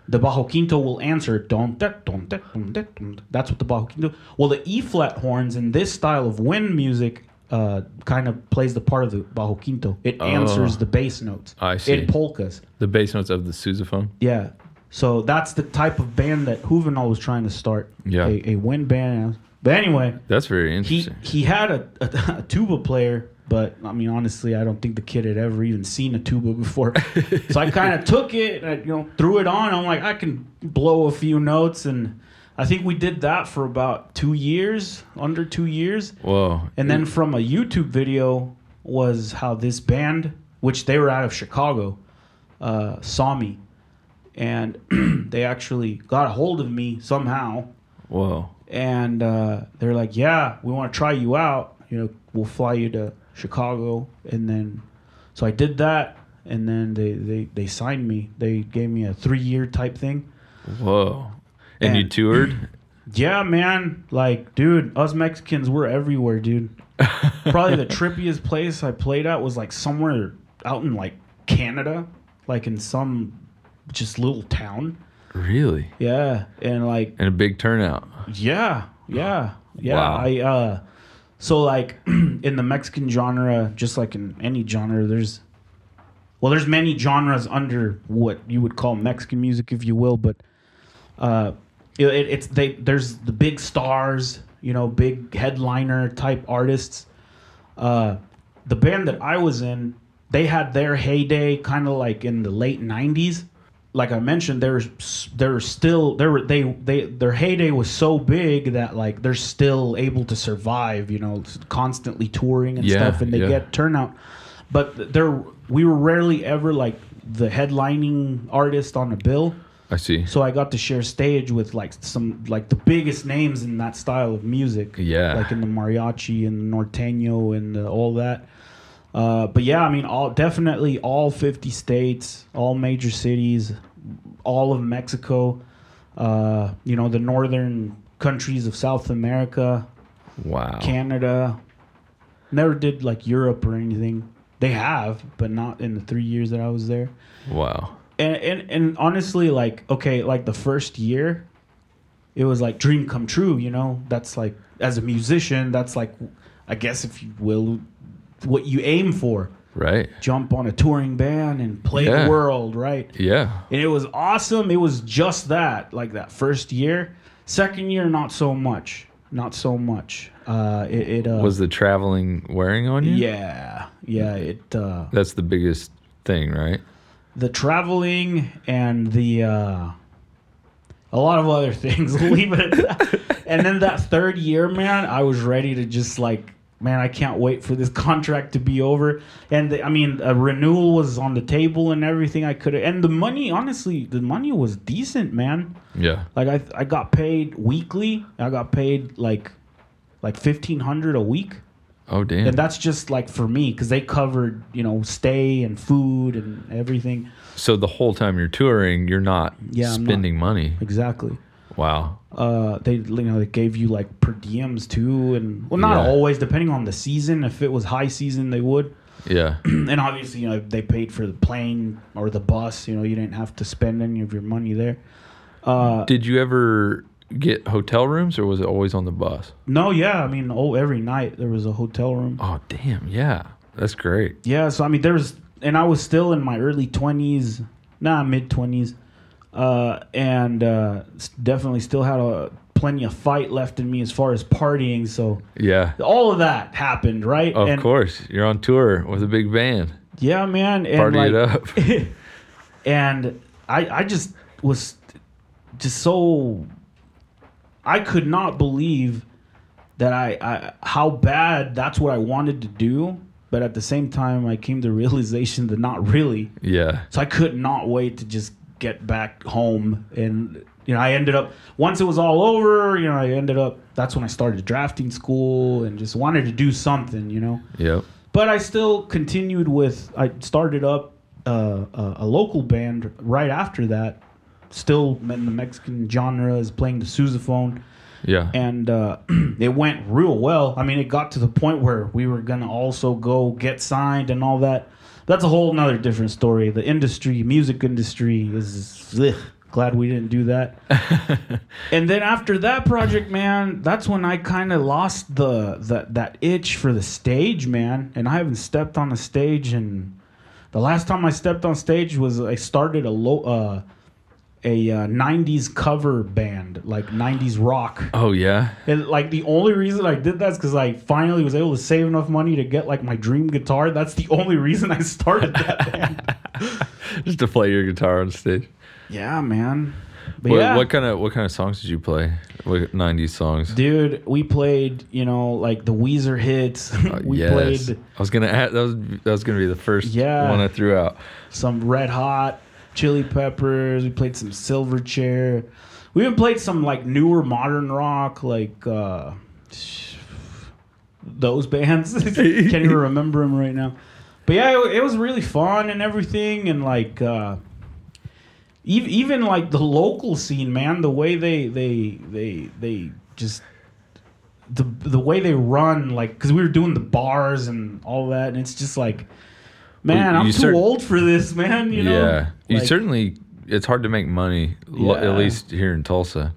The bajo quinto will answer dun da dun da dun da. That's what the bajo quinto. Well, the E flat horns in this style of wind music uh, kind of plays the part of the bajo quinto. It answers the bass notes. I see. In polkas. The bass notes of the sousaphone. Yeah. So that's the type of band that Juvenal was trying to start. Yeah. A, a wind band. But anyway, That's very he interesting. he had a, a, a tuba player, but I mean honestly, I don't think the kid had ever even seen a tuba before. so I kind of took it, and I, you know, threw it on. I'm like, I can blow a few notes, and I think we did that for about two years, under two years. Whoa. And then from a YouTube video was how this band, which they were out of Chicago, uh, saw me, and they actually got a hold of me somehow, Whoa. and uh, they're like, "Yeah, we want to try you out. You know, we'll fly you to Chicago." And then, so I did that, and then they they they signed me. They gave me a three year type thing. Whoa. And, you toured? Yeah, man. Like, dude, us Mexicans, we're everywhere, dude. Probably the trippiest place I played at was like somewhere out in like Canada, like in some just little town. really? Yeah, and like And a big turnout. yeah, yeah, yeah. Wow. I uh, so like in the Mexican genre, just like in any genre, there's well, there's many genres under what you would call Mexican music, if you will, but uh, it, it- it's they there's the big stars you know, big headliner type artists. Uh, the band that I was in, they had their heyday kind of like in the late '90s. Like I mentioned, they're they're still they were they they their heyday was so big that like they're still able to survive. You know, constantly touring and Yeah, stuff, and they yeah. get turnout. But there, we were rarely ever like the headlining artist on a bill. I see. So I got to share stage with like some like the biggest names in that style of music. Yeah. Like in the mariachi and the norteño and the, all that. Uh, but yeah, I mean, all definitely all 50 states, all major cities, all of Mexico, uh, you know, the northern countries of South America, Wow. Canada. Never did like Europe or anything. They have, but not in the three years that I was there wow. and, and and honestly like okay like the first year it was like dream come true you know that's like as a musician that's like i guess if you will what you aim for Right. jump on a touring band and play Yeah. the world right Yeah. and it was awesome it was just that like that first year second year not so much not so much uh it, it uh Was the traveling wearing on you? yeah yeah it uh That's the biggest thing, right? the traveling and the uh a lot of other things leave it at that and then that third year man i was ready to just like man i can't wait for this contract to be over. And the, i mean a renewal was on the table and everything. I could have and the money honestly the money was decent man. Yeah. like i i got paid weekly. I got paid like like 1500 a week. Oh damn. and that's just like for me because they covered you know stay and food and everything. So the whole time you're touring, you're not Yeah, I'm not- spending money. exactly Wow. uh they you know they gave you like per diems too and well not Yeah. always depending on the season if it was high season they would Yeah. and obviously you know they paid for the plane or the bus you know you didn't have to spend any of your money there uh Did you ever get hotel rooms or was it always on the bus? no yeah i mean oh every night there was a hotel room Oh damn. Yeah. That's great. Yeah, so I mean, there was, and I was still in my early twenties, nah, mid twenties, uh, and uh, definitely still had a plenty of fight left in me as far as partying. So Yeah. all of that happened, right? Of and, course. You're on tour with a big band. Yeah, man. And Party like, it up. and I, I just was just so I could not believe that I, I how bad that's what I wanted to do, but at the same time I came to the realization that not really. Yeah. So I could not wait to just get back home and you know, I ended up once it was all over, you know, I ended up that's when I started drafting school and just wanted to do something, you know Yep. but I still continued with. I started up uh, a, a local band right after that, still in the Mexican genre, is playing the sousaphone, Yeah. and uh, it went real well. I mean, it got to the point where we were gonna also go get signed and all that. That's a whole nother different story. The industry, music industry, is ugh, glad we didn't do that. and then after that project, man, that's when I kind of lost the, the that itch for the stage, man. And I haven't stepped on a stage, and the last time I stepped on stage was I started a low. Uh, a uh, 90s cover band like 90s rock oh yeah. and like the only reason I did that is because I finally was able to save enough money to get like my dream guitar. That's the only reason I started that band. Just to play your guitar on stage. yeah, man. But What, yeah, what kind of what kind of songs did you play? What 90s songs? dude, we played you know like the Weezer hits. Uh, we yes. played I was gonna add that was that was gonna be the first Yeah. one I threw out. some Red Hot, Chili Peppers. We played some Silverchair. We even played some like newer modern rock, like uh, those bands. Can't even remember them right now. But yeah, it, it was really fun and everything, and like uh, even even like the local scene, man. The way they they they they just the the way they run, like because we were doing the bars and all that, and it's just like. Man, Well, I'm you too old for this, man. You know, yeah. You Like- certainly it's hard to make money Yeah. at least here in Tulsa.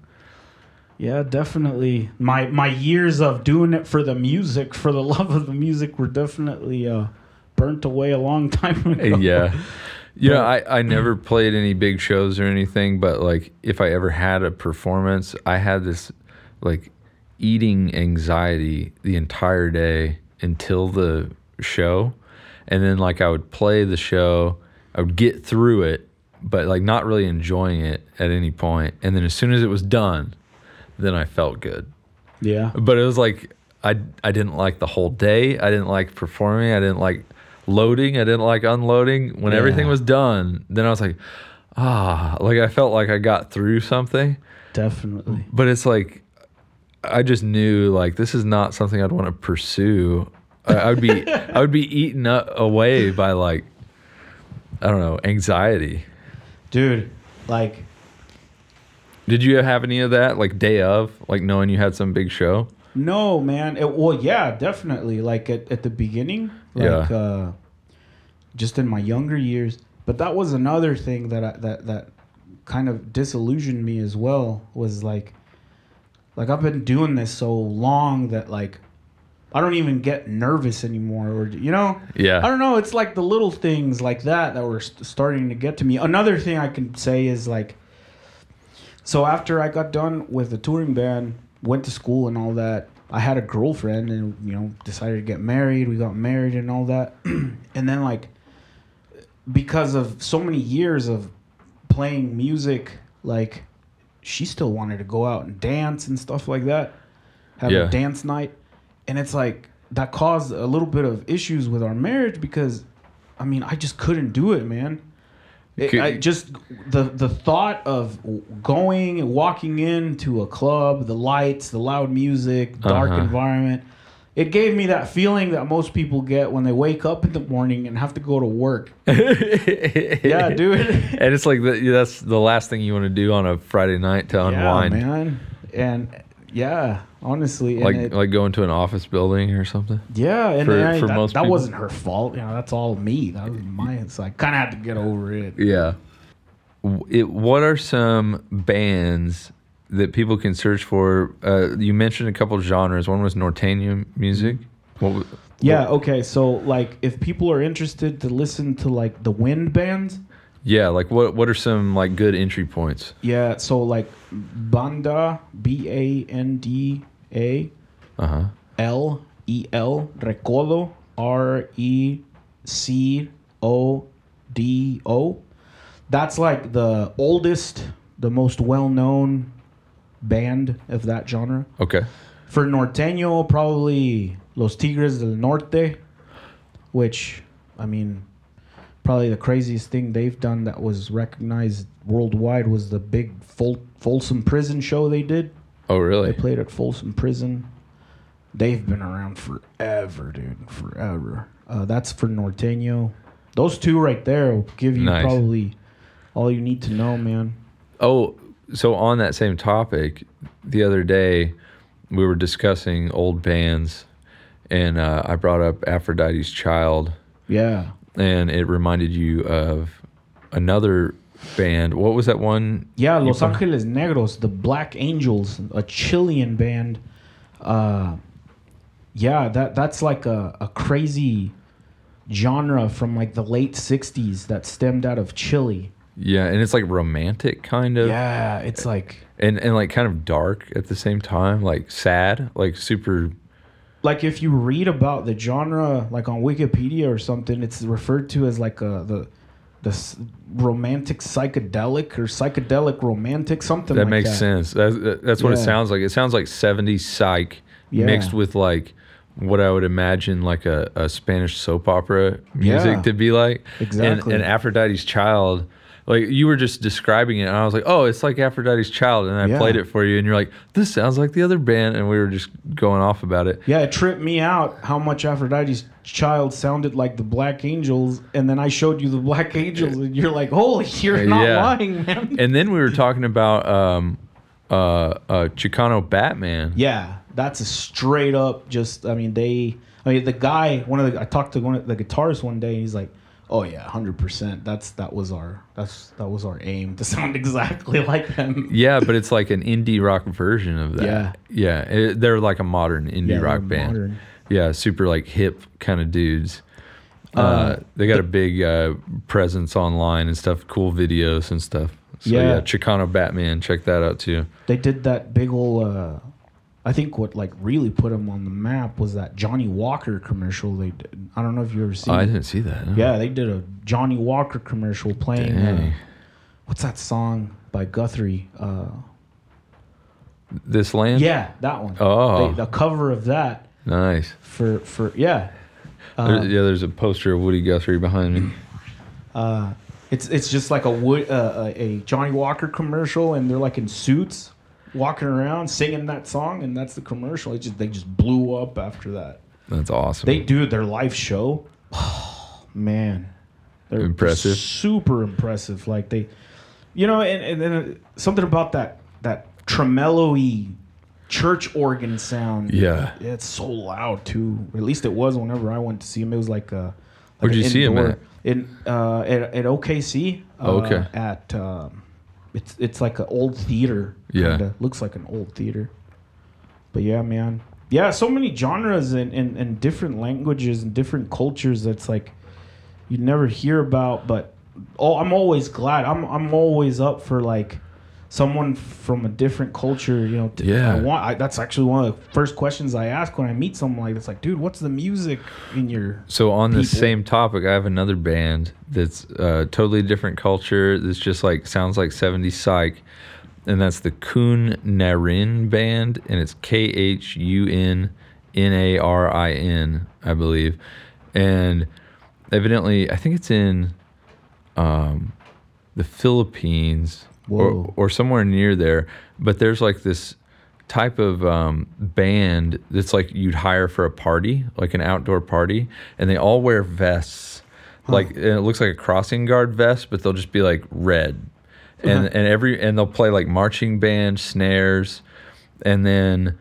Yeah, definitely. My my years of doing it for the music, for the love of the music, were definitely uh, burnt away a long time ago. yeah. You know, I, I never played any big shows or anything, but like if I ever had a performance, I had this like eating anxiety the entire day until the show. And then like I would play the show, I would get through it, but like not really enjoying it at any point. And then as soon as it was done, then I felt good. Yeah. But it was like I I didn't like the whole day. I didn't like performing. I didn't like loading. I didn't like unloading. When everything was done, then I was like, ah, like I felt like I got through something. Definitely. But it's like I just knew like this is not something I'd want to pursue. I, I would be I would be eaten up, away by like I don't know anxiety. Dude, like Did you have any of that like day of like knowing you had some big show? No, man. It, well, yeah, definitely. Like at, at the beginning, like Yeah. uh, just in my younger years. But that was another thing that I, that that kind of disillusioned me as well. Was like, like I've been doing this so long that like I don't even get nervous anymore, or you know. Yeah. I don't know. It's like the little things like that that were st- starting to get to me. Another thing I can say is like, so after I got done with the touring band, went to school and all that, I had a girlfriend and you know decided to get married. We got married and all that, and then like because of so many years of playing music, like she still wanted to go out and dance and stuff like that, have Yeah. a dance night, and it's like that caused a little bit of issues with our marriage because, I mean, I just couldn't do it, man. It, I just the the thought of going and walking into a club, the lights, the loud music, dark Uh-huh. environment. It gave me that feeling that most people get when they wake up in the morning and have to go to work. Yeah, dude. and it's like the, that's the last thing you want to do on a Friday night to unwind. Yeah, man. And yeah, honestly, Like it- like going to an office building or something. yeah, and for- I- for that, most that wasn't her fault. You know, that's all me. That was my. So I kind of had to get over it. Yeah. It, what are some bands that people can search for? Uh, you mentioned a couple genres. One was Norteño music. What, wa- Yeah. Okay. So like, if people are interested to listen to like the wind bands, yeah, like what what are some like good entry points? yeah. So like, banda, B A N D A Uh huh. L E L Recodo R E C O D O. That's like the oldest, the most well known band of that genre. Okay. For Norteño, probably Los Tigres del Norte, which, I mean, probably the craziest thing they've done that was recognized worldwide was the big Fol- Folsom Prison show they did. Oh really? They played at Folsom Prison. They've been around forever, dude. Forever. Uh, that's for Norteño. Those two right there will give you Nice. probably all you need to know, man. Oh, so on that same topic, the other day we were discussing old bands, and uh, I brought up Aphrodite's Child, Yeah. And it reminded you of another band. What was that one? Yeah, Los Angeles Negros, the Black Angels, a Chilean band. Uh, yeah, that that's like a, a crazy genre from like the late '60s that stemmed out of Chile. Yeah, and it's like romantic kind of, Yeah, it's like and and like kind of dark at the same time, like sad, like super. Like if you read about the genre like on Wikipedia or something, it's referred to as like a the the romantic psychedelic or psychedelic romantic something That like makes that. sense. That's that's what it sounds like. It sounds like '70s psych Yeah. mixed with like what I would imagine like a, a Spanish soap opera music Yeah. to be like. Exactly. And, and Aphrodite's Child, like you were just describing it, and I was like, oh, it's like Aphrodite's Child, and I Yeah. played it for you, and you're like, this sounds like the other band, and we were just going off about it. Yeah, it tripped me out how much Aphrodite's child sounded like the Black Angels, and then I showed you the Black Angels, and you're like, "Holy, you're not Yeah. lying, man." And then we were talking about um, uh, uh, Chicano Batman. yeah, that's a straight up. Just, I mean, they, I mean, the guy, one of the, I talked to one of the guitarist one day, and he's like, "Oh yeah, hundred percent. That's that was our that's that was our aim to sound exactly like them." Yeah, but it's like an indie rock version of that. Yeah. yeah. it- they're like a modern indie Yeah, rock band. modern. Yeah, super like hip kind of dudes. Uh, they got a big uh, presence online and stuff, cool videos and stuff. So yeah. Yeah. Chicano Batman, check that out too. They did that big ol' uh, I think what like really put them on the map was that Johnnie Walker commercial they did. I don't know if you ever seen. I didn't see that. no. Yeah, they did a Johnnie Walker commercial playing. Uh, what's that song by Guthrie? Uh, This land. yeah, that one. Oh. They- the cover of that Nice. for for yeah. Uh, yeah, there's a poster of Woody Guthrie behind me. uh, it's it's just like a wood uh, a a Johnnie Walker commercial, and they're like in suits, walking around singing that song, and that's the commercial. It just they just blew up after that. That's awesome. They do their live show. man, they're Impressive. super impressive. Like they, you know, and and then uh, something about that that tremolo-y church organ sound. Yeah. it's so loud too. At least it was whenever I went to see him. It was like a. Like Where'd you see him at? In uh, at, at OKC. Uh, Okay. At um, it's it's like an old theater. Yeah. kinda. looks like an old theater. But yeah, man. Yeah, so many genres and, and, and different languages and different cultures that's like you never hear about. But oh, I'm always glad. I'm I'm always up for like someone from a different culture. You know, Yeah. I want. I, that's actually one of the first questions I ask when I meet someone like this. Like, dude, what's the music in your? So on the same topic, I have another band that's uh, totally different culture. That's just like sounds like 70s psych, and that's the Khun Narin band, and it's K H U N N A R I N, I believe, and evidently, I think it's in um, the Philippines Whoa. or somewhere near there. But there's like this type of um, band that's like you'd hire for a party, like an outdoor party, and they all wear vests. Like and it looks like a crossing guard vest, but they'll just be like red, and Uh-huh. and every and they'll play like marching band snares, and then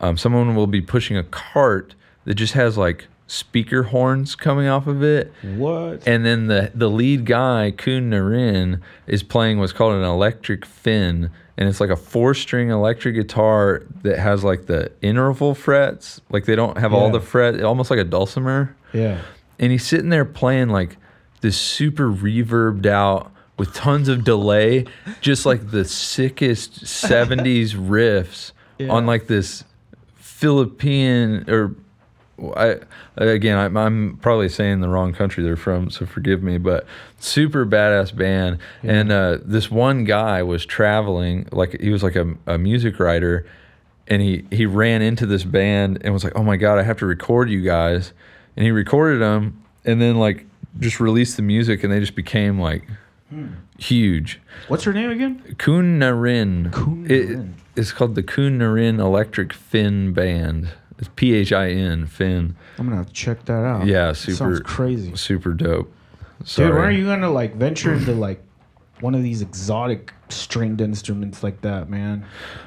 um, someone will be pushing a cart that just has like speaker horns coming off of it, What? and then the the lead guy, Khun Narin, is playing what's called an electric phin, and it's like a four string electric guitar that has like the interval frets, like they don't have all the fret, almost like a dulcimer. yeah. And he's sitting there playing like this super reverbed out with tons of delay, just like the sickest 70s riffs Yeah. on like this Philippine or I again I'm, I'm probably saying the wrong country they're from so forgive me but super badass band and uh, this one guy was traveling like he was like a, a music writer and he he ran into this band and was like oh my god I have to record you guys and he recorded them and then like just released the music and they just became like huge What's her name again? Khun Narin. Khun It- it's called the Khun Narin Electric Phin Band. It's P H I N Phin. I'm gonna have to check that out. Yeah, super- Sounds crazy. Super dope. Sorry. Dude, when are you gonna like venture into like one of these exotic stringed instruments like that, man?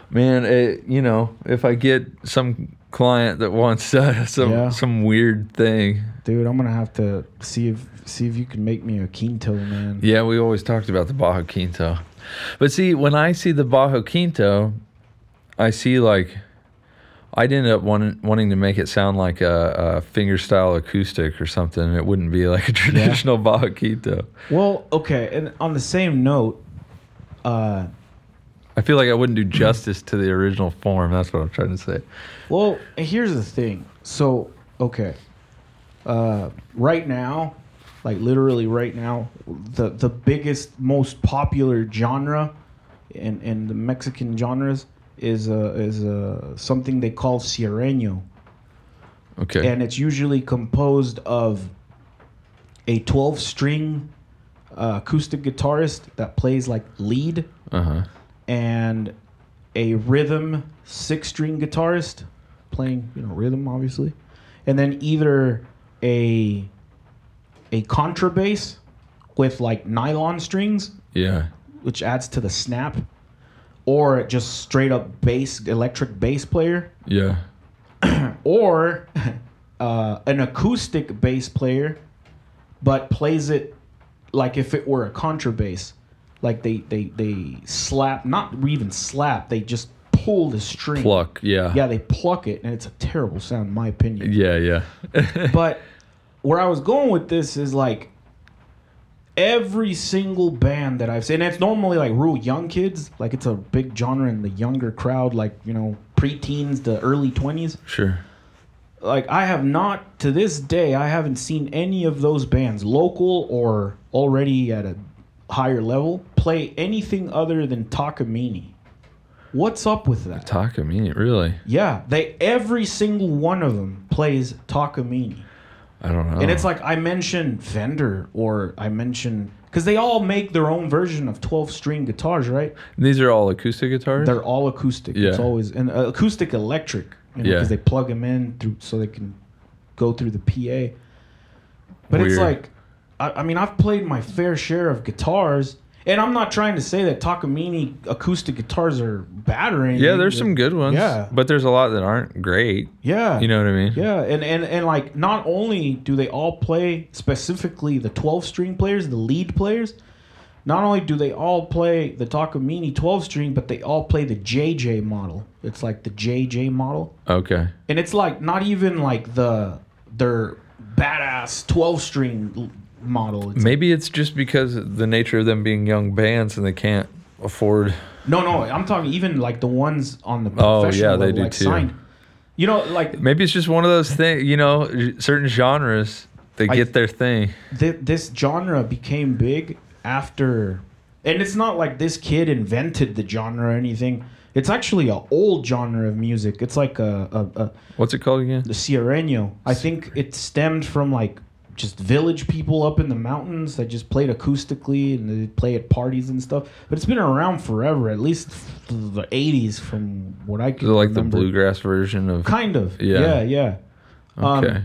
Man, it, you know, if I get some client that wants uh, some Yeah. some weird thing, Dude, I'm gonna have to see if see if you can make me a quinto, man. yeah, we always talked about the Bajo Quinto. But see, when I see the Bajo Quinto, I see like I'd end up wanting, wanting to make it sound like a, a fingerstyle acoustic or something. It wouldn't be like a traditional Bajo Quinto. Well, okay, and on the same note, uh, I feel like I wouldn't do justice to the original form. That's what I'm trying to say. well, here's the thing. So, okay, uh, right now, like literally right now, the the biggest, most popular genre in in the Mexican genres is uh, is uh, something they call sierreño. Okay. and it's usually composed of a 12 string uh, acoustic guitarist that plays like lead Uh huh. and a rhythm six string guitarist playing you know rhythm obviously and then either a a contrabass with like nylon strings Yeah. which adds to the snap or just straight up bass electric bass player Yeah. or uh, an acoustic bass player, but plays it like if it were a contrabass. Like they they they slap, not even slap. They just pull the string. Pluck. Yeah. Yeah, they pluck it, and it's a terrible sound, in my opinion. Yeah. Yeah. But where I was going with this is like every single band that I've seen, and it's normally like real young kids. Like it's a big genre in the younger crowd, like you know preteens to early twenties. Sure. Like I have not to this day, I haven't seen any of those bands, local or already at a higher level, play anything other than Takamine. What's up with that? Takamine, really? Yeah, they every single one of them plays Takamine. I don't know. And it's like I mentioned Fender or I mentioned because they all make their own version of 12 string guitars, right? These are all acoustic guitars? They're all acoustic. Yeah. It's always and uh, acoustic electric, you know, Yeah. because they plug them in through so they can go through the PA. But it's like, I, I mean, I've played my fair share of guitars, and I'm not trying to say that Takamine acoustic guitars are bad or anything. yeah, there's some good ones. Yeah. But there's a lot that aren't great. Yeah. You know what I mean? Yeah, and, and and like not only do they all play specifically the 12 string players, the lead players, not only do they all play the Takamine 12 string, but they all play the JJ model. It's like the JJ model. Okay. And it's like not even like the their badass 12 string model. It's Maybe it's just because of the nature of them being young bands and they can't afford. no, no, I'm talking even like the ones on the Oh, professional yeah, they level, do like too. signed. You know, like Maybe it's just one of those things, you know, certain genres, they I- get their thing. th- this genre became big after and it's not like this kid invented the genre or anything it's actually an old genre of music it's like a, a, a What's it called again? the sierreño i think it stemmed from like just village people up in the mountains that just played acoustically and they play at parties and stuff but it's been around forever at least the 80s from what i can it like the bluegrass version of. kind of Yeah. yeah yeah Um, Okay.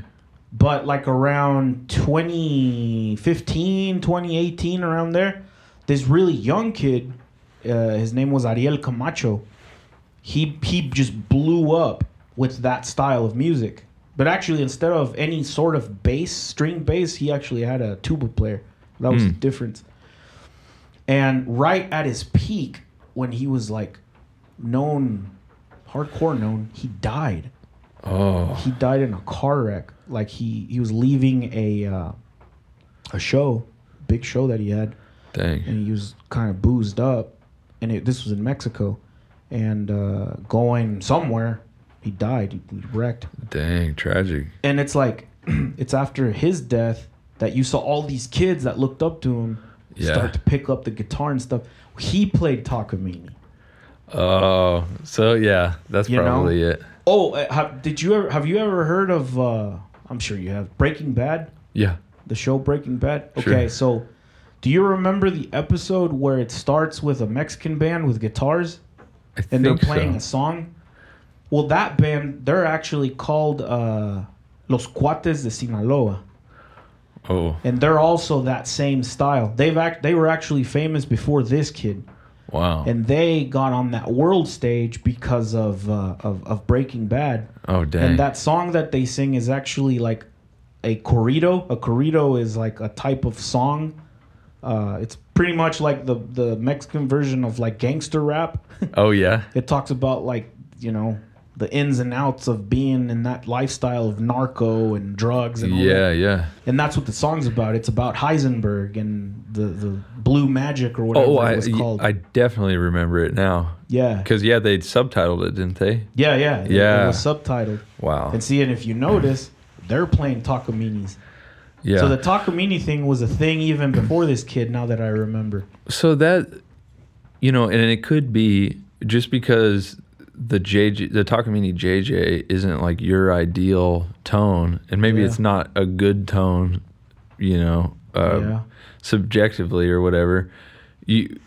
but like around 2015 2018 around there this really young kid uh, his name was ariel camacho he he just blew up with that style of music but actually instead of any sort of bass string bass he actually had a tuba player that was the Hmm. difference and right at his peak when he was like known hardcore known he died oh. he died in a car wreck. Like he he was leaving a uh, a show, big show that he had, Dang. and he was kind of boozed up. And it, this was in Mexico, and uh, going somewhere, he died. He, wrecked. Dang. Tragic. And it's like it's after his death that you saw all these kids that looked up to him Yeah. start to pick up the guitar and stuff. He played Takamine. Oh. So, yeah, that's You know? probably it. Oh, uh, have, did you ever have you ever heard of? Uh, I'm sure you have Breaking Bad. Yeah. the show Breaking Bad. Sure. Okay, so do you remember the episode where it starts with a Mexican band with guitars I and they're playing a song? Well, that band they're actually called uh, Los Cuates de Sinaloa, Oh. and they're also that same style. They've act they were actually famous before this kid, Wow. and they got on that world stage because of uh, of, of Breaking Bad. oh, dang. And that song that they sing is actually like a corrido. A corrido is like a type of song. Uh, it's pretty much like the the Mexican version of like gangster rap. oh, yeah. it talks about like you know the ins and outs of being in that lifestyle of narco and drugs and all Yeah, that. yeah. And that's what the song's about. It's about Heisenberg and the the blue magic or whatever Oh, it was called. I definitely remember it now. yeah. Because, yeah, they subtitled it, didn't they? Yeah, yeah. Yeah. It was subtitled. Wow. And see, and if you notice, they're playing Takaminis. yeah. So the Takamine thing was a thing even before this kid. Now that I remember. So that, you know, and it could be just because the JJ, the Takamine JJ isn't like your ideal tone, and maybe Yeah. it's not a good tone, you know, uh, Yeah. subjectively or whatever. You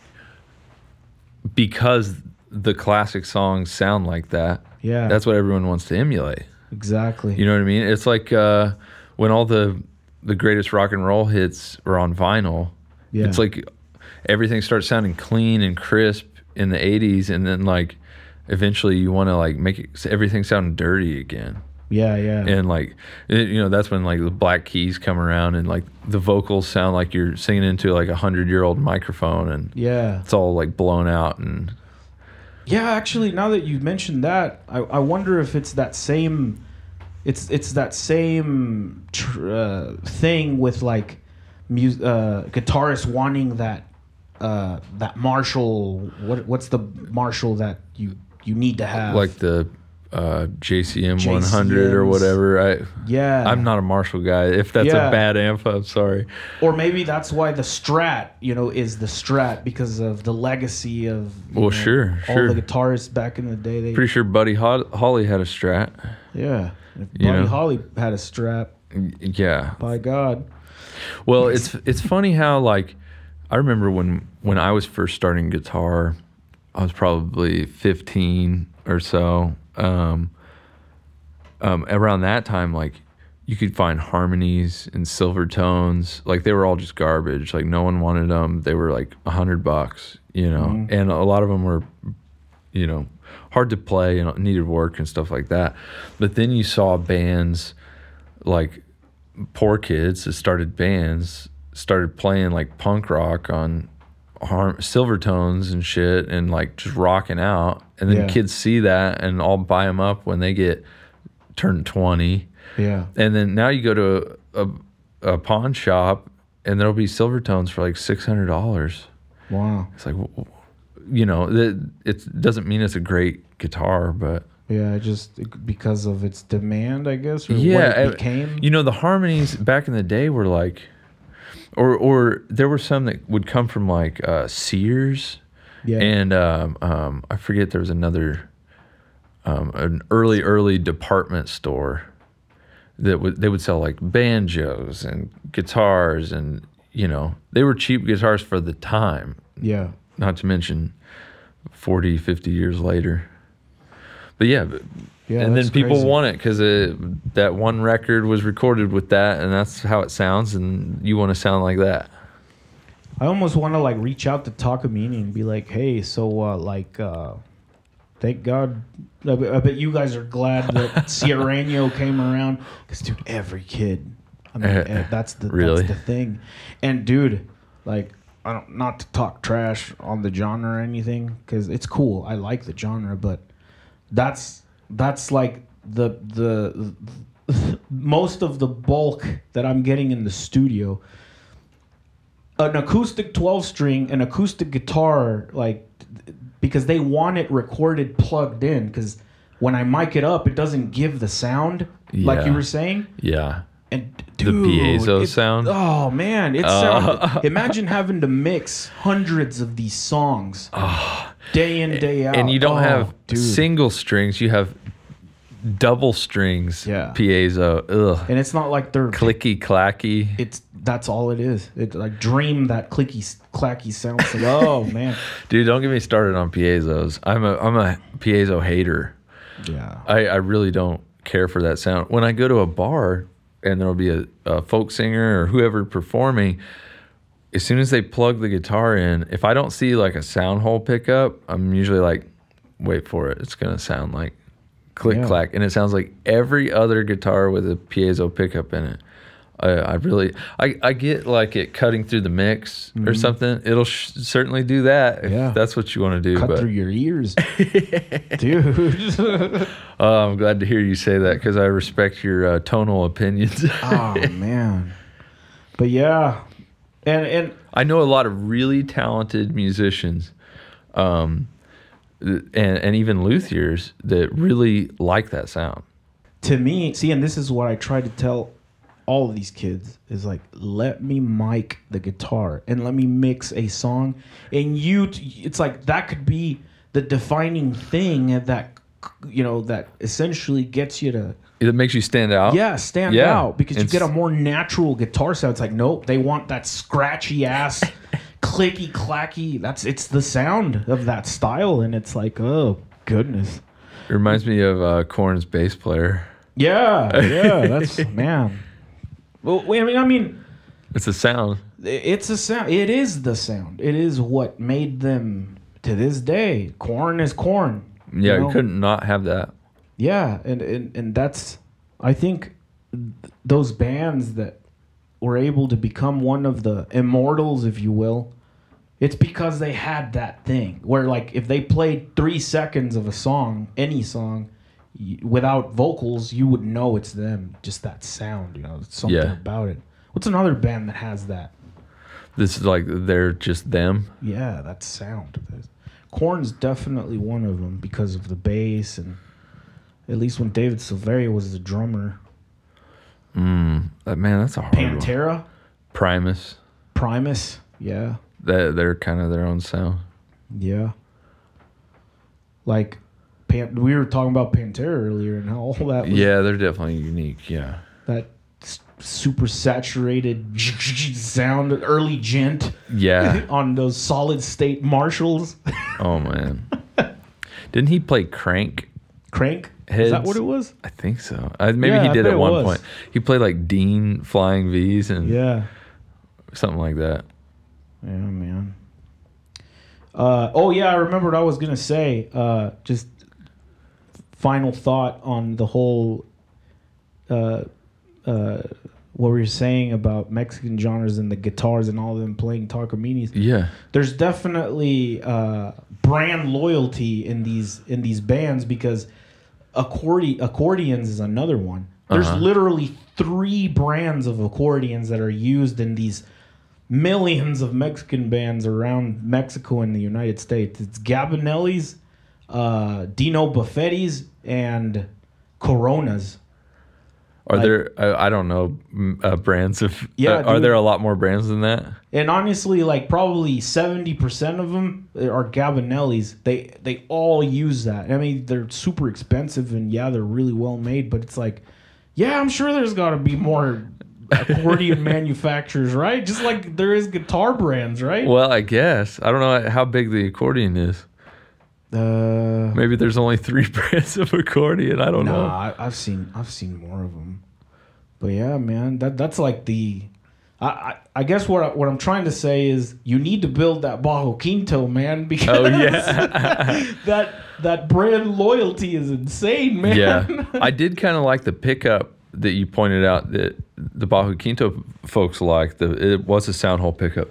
because the classic songs sound like that. Yeah. That's what everyone wants to emulate. exactly. You know what I mean? It's like uh, when all the the greatest rock and roll hits were on vinyl. Yeah. It's like everything starts sounding clean and crisp in the 80s and then like eventually you want to like make it, everything sound dirty again. yeah, yeah. And like it- you know that's when like the black keys come around and like the vocals sound like you're singing into like a 100-year-old microphone and yeah. it's all like blown out and Yeah, actually, now that you've mentioned that, I, I wonder if it's that same, it's it's that same tr- uh, thing with like, mu- uh, guitarists wanting that, uh, that Marshall. What what's the Marshall that you you need to have? like the uh, JCM 100 or whatever. I Yeah. I'm not a Marshall guy. If that's Yeah. a bad amp, I'm sorry. or maybe that's why the Strat, you know, is the Strat because of the legacy of Well, know, sure, all sure. the guitarists back in the day. They Pretty sure Buddy Ho- Holly had a Strat. yeah. If You Buddy know? Holly had a Strat, Yeah. by God. Well, it's it's funny how like I remember when when I was first starting guitar, I was probably 15 or so. Um, um, around that time, like you could find harmonies and Silvertones, like they were all just garbage. Like no one wanted them. They were like a hundred bucks, you know, and a lot of them were, you know, hard to play and needed work and stuff like that. But then you saw bands like poor kids that started bands started playing like punk rock on harm Silvertones and shit and like just rocking out and then Yeah. kids see that and all buy them up when they get turned 20 Yeah. and then now you go to a, a pawn shop and there'll be Silvertones for like $600 Wow. it's like you know it, it doesn't mean it's a great guitar but Yeah, just because of its demand, I guess, or yeah, what it became. You know, the harmonies back in the day were like, or or there were some that would come from like uh, Sears, yeah. and um, um, I forget there was another, um, an early early department store that would they would sell like banjos and guitars and you know they were cheap guitars for the time yeah. not to mention 40 50 years later but yeah, but- Yeah, and then people crazy. want it because that one record was recorded with that and that's how it sounds and you want to sound like that I almost want to like reach out to Takamine and be like, "Hey, so uh, like, uh, thank God, I bet, I bet you guys are glad that Sierreño came around, because dude, every kid, I mean, Uh, that's the really? that's the thing, and dude, like, I don't not to talk trash on the genre or anything, because it's cool, I like the genre, but that's that's like the the most of the bulk that I'm getting in the studio an acoustic 12 string, an acoustic guitar, like because they want it recorded plugged in. Because when I mic it up, it doesn't give the sound like you were saying. yeah And The dude, piezo it- sound? Oh man, it Uh. sound. Imagine having to mix hundreds of these songs day in day out, Ah. and you don't Oh, have dude. single strings you have double strings Yeah. piezo ugh and it's not like they're clicky clacky It's that's all it is. It like dream that clicky clacky sound. Like, oh man, dude don't get me started on piezos i'm a i'm a piezo hater yeah. I, I really don't care for that sound. When I go to a bar and there'll be a, a folk singer or whoever performing, as soon as they plug the guitar in, if I don't see like a sound hole pickup, I'm usually like, wait for it. It's going to sound like click Yeah. clack. And it sounds like every other guitar with a piezo pickup in it. I, I really, I, I get like it cutting through the mix or something. It'll sh- certainly do that if Mm-hmm. Yeah. that's what you want to do. Cut but through your ears, dude. Oh, I'm glad to hear you say that because I respect your uh, tonal opinions. oh man, but yeah, and and I know a lot of really talented musicians, um, and and even luthiers that really like that sound. to me, see, and this is what I try to tell all of these kids is like, let me mic the guitar and let me mix a song, and you, t- it's like that could be the defining thing that you know that essentially gets you to It makes you stand out. yeah stand Yeah. out because you get a more natural guitar sound. It's like nope, they want that scratchy ass, clicky clacky. That's it's the sound of that style, and it's like oh goodness. It reminds me of uh, Korn's bass player. Yeah, yeah, that's man. Well, I mean, I mean, It's a sound. it's a sound. It is the sound. It is what made them to this day. Korn is Korn. Yeah, you know? couldn't not have that. Yeah, and, and and that's I think th- those bands that were able to become one of the immortals, if you will. It's because they had that thing where, like, if they played three seconds of a song, any song, y- without vocals, you would know it's them. Just that sound, you know, something Yeah. about it. What's another band that has that? This is like they're just them. Yeah, that sound. Korn's definitely one of them because of the bass and At least when David Silveria was the drummer. Mm, man, that's a hard one. Pantera, Primus. Primus, yeah, That they're kind of their own sound. yeah. Like, Pan- we were talking about Pantera earlier and how all that was Yeah, they're definitely unique. Yeah. that s- super saturated sound, early gent Yeah. on those solid state Marshalls. oh man. Didn't he play Krank? Krank, is that what it was? I think so. Uh, maybe Yeah, he did at one was. point. He played like Dean Flying V's and Yeah. something like that. Yeah, man. Uh, oh yeah, I remember what I was gonna say. Uh, just final thought on the whole. Uh, uh, what we were saying about Mexican genres and the guitars and all of them playing Takamines? Yeah. There's definitely uh, brand loyalty in these in these bands because accordi- accordions is another one. There's Uh-huh. literally three brands of accordions that are used in these millions of Mexican bands around Mexico and the United States. It's Gabbanelli's, uh, Dino Baffetti's, and Coronas. Are Like- there? I, I don't know uh, brands of. Yeah, uh, are dude. there a lot more brands than that? And honestly, like probably seventy percent of them are Gabbanellis. They they all use that. I mean, they're super expensive and yeah, they're really well made. But it's like, yeah, I'm sure there's got to be more accordion manufacturers, right? Just like there is guitar brands, right? Well, I guess I don't know how big the accordion is. Uh, Maybe there's only three brands of accordion. I don't know. nah, I, I've seen I've seen more of them. But yeah, man, that that's like the. I, I, I guess what I, what I'm trying to say is you need to build that Bajo Quinto, man, because Oh yeah, that that brand loyalty is insane, man. yeah. I did kind of like the pickup that you pointed out that the Bajo Quinto folks like. The it was a sound hole pickup.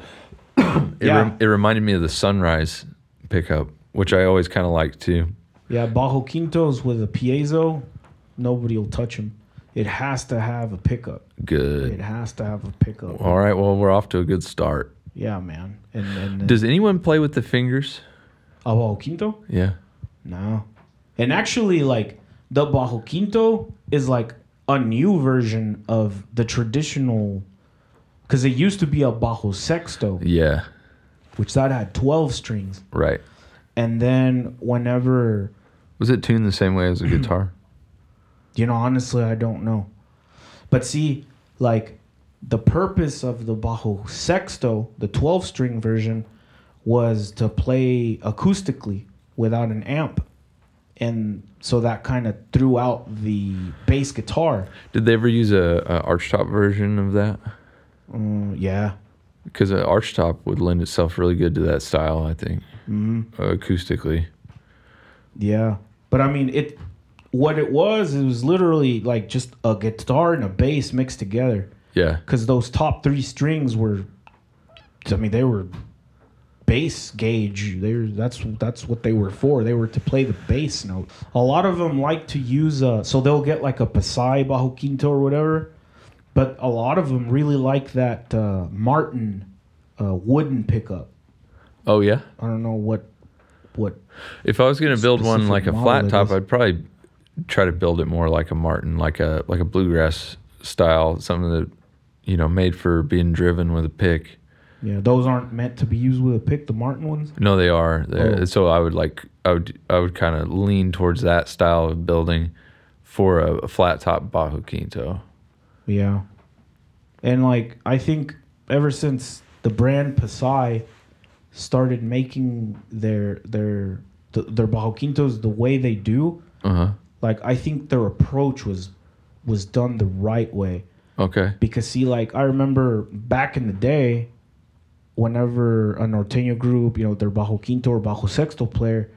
It, Yeah. rem- it reminded me of the Sunrise pickup, which I always kind of liked too. yeah, Bajo Quintos with a piezo, nobody will touch them. It has to have a pickup. Good. It has to have a pickup. All right. Well, we're off to a good start. Yeah, man. And and Does anyone play with the fingers? a Bajo Quinto? Yeah. No. And actually, like the Bajo Quinto is like a new version of the traditional, because it used to be a Bajo Sexto, Yeah. which that had twelve strings, Right. and then whenever Was it tuned the same way as a guitar? You know, honestly, I don't know. But see, like the purpose of the Bajo Sexto, the 12 string version, was to play acoustically without an amp. And so that kind of threw out the bass guitar. Did they ever use a, a archtop version of that? Mm, yeah. Because an archtop would lend itself really good to that style, I think, hmm acoustically. Yeah. But I mean, it. What it was, it was literally like just a guitar and a bass mixed together. Yeah. because those top three strings were, I mean, they were bass gauge. They were, that's that's what they were for. They were to play the bass note. A lot of them like to use uh so they'll get like a Pasai Bajo Quinto or whatever, but a lot of them really like that uh, Martin uh, wooden pickup. Oh yeah. I don't know what what If I was gonna build one like a flat top. I'd probably try to build it more like a Martin, like a like a bluegrass style, something that you know made for being driven with a pick. Yeah those aren't meant to be used with a pick. The Martin ones. No, they are. Oh. So I would like I would I would kind of lean towards that style of building for a, a flat top Bajo Quinto. Yeah. And like I think ever since the brand Pasai started making their their th- their Bajo Quintos the way they do, Uh huh. like I think their approach was was done the right way. Okay. Because see, like I remember back in the day, whenever a norteño group, you know, their Bajo Quinto or Bajo Sexto player,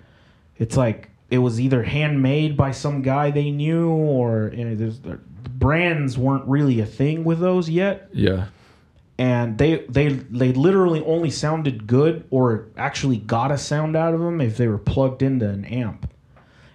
it's like it was either handmade by some guy they knew, or you know, there's the brands weren't really a thing with those yet, Yeah. and they they they literally only sounded good or actually got a sound out of them if they were plugged into an amp.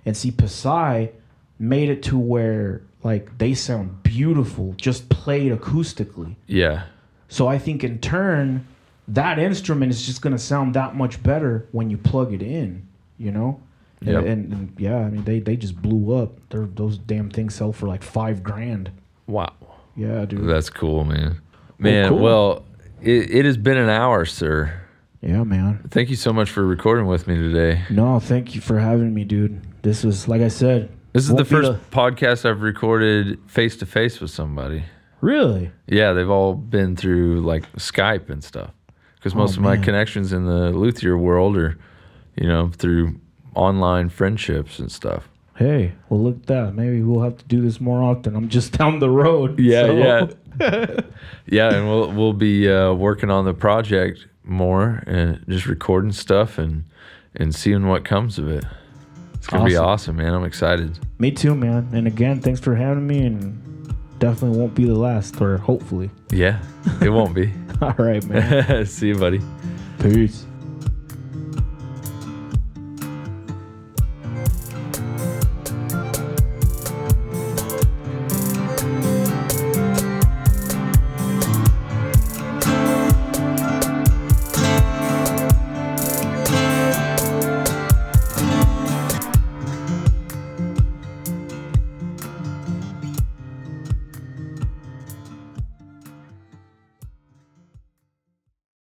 And see, Pasai made it to where like they sound beautiful just played acoustically. Yeah. So I think in turn, that instrument is just gonna sound that much better when you plug it in, you know? Yep. And, and yeah, I mean they they just blew up. They're, those damn things sell for like five grand. Wow. Yeah, dude. That's cool, man. Man, cool. well, it, it has been an hour, sir. yeah, man. Thank you so much for recording with me today. No, thank you for having me, dude. This was like I said. This is the be first podcast I've recorded face to face with somebody. really. Yeah, they've all been through like Skype and stuff. Because most of my Oh, man. connections in the luthier world are, you know, through online friendships and stuff. Hey, well look at that. Maybe we'll have to do this more often. I'm just down the road. Yeah, so- yeah. yeah, and we'll we'll be uh, working on the project more and just recording stuff and and seeing what comes of it. It's gonna be Awesome. awesome, man. I'm excited. Me too, man. And again, thanks for having me and definitely won't be the last or hopefully. Yeah, it won't be. All right, man. See you, buddy. Peace.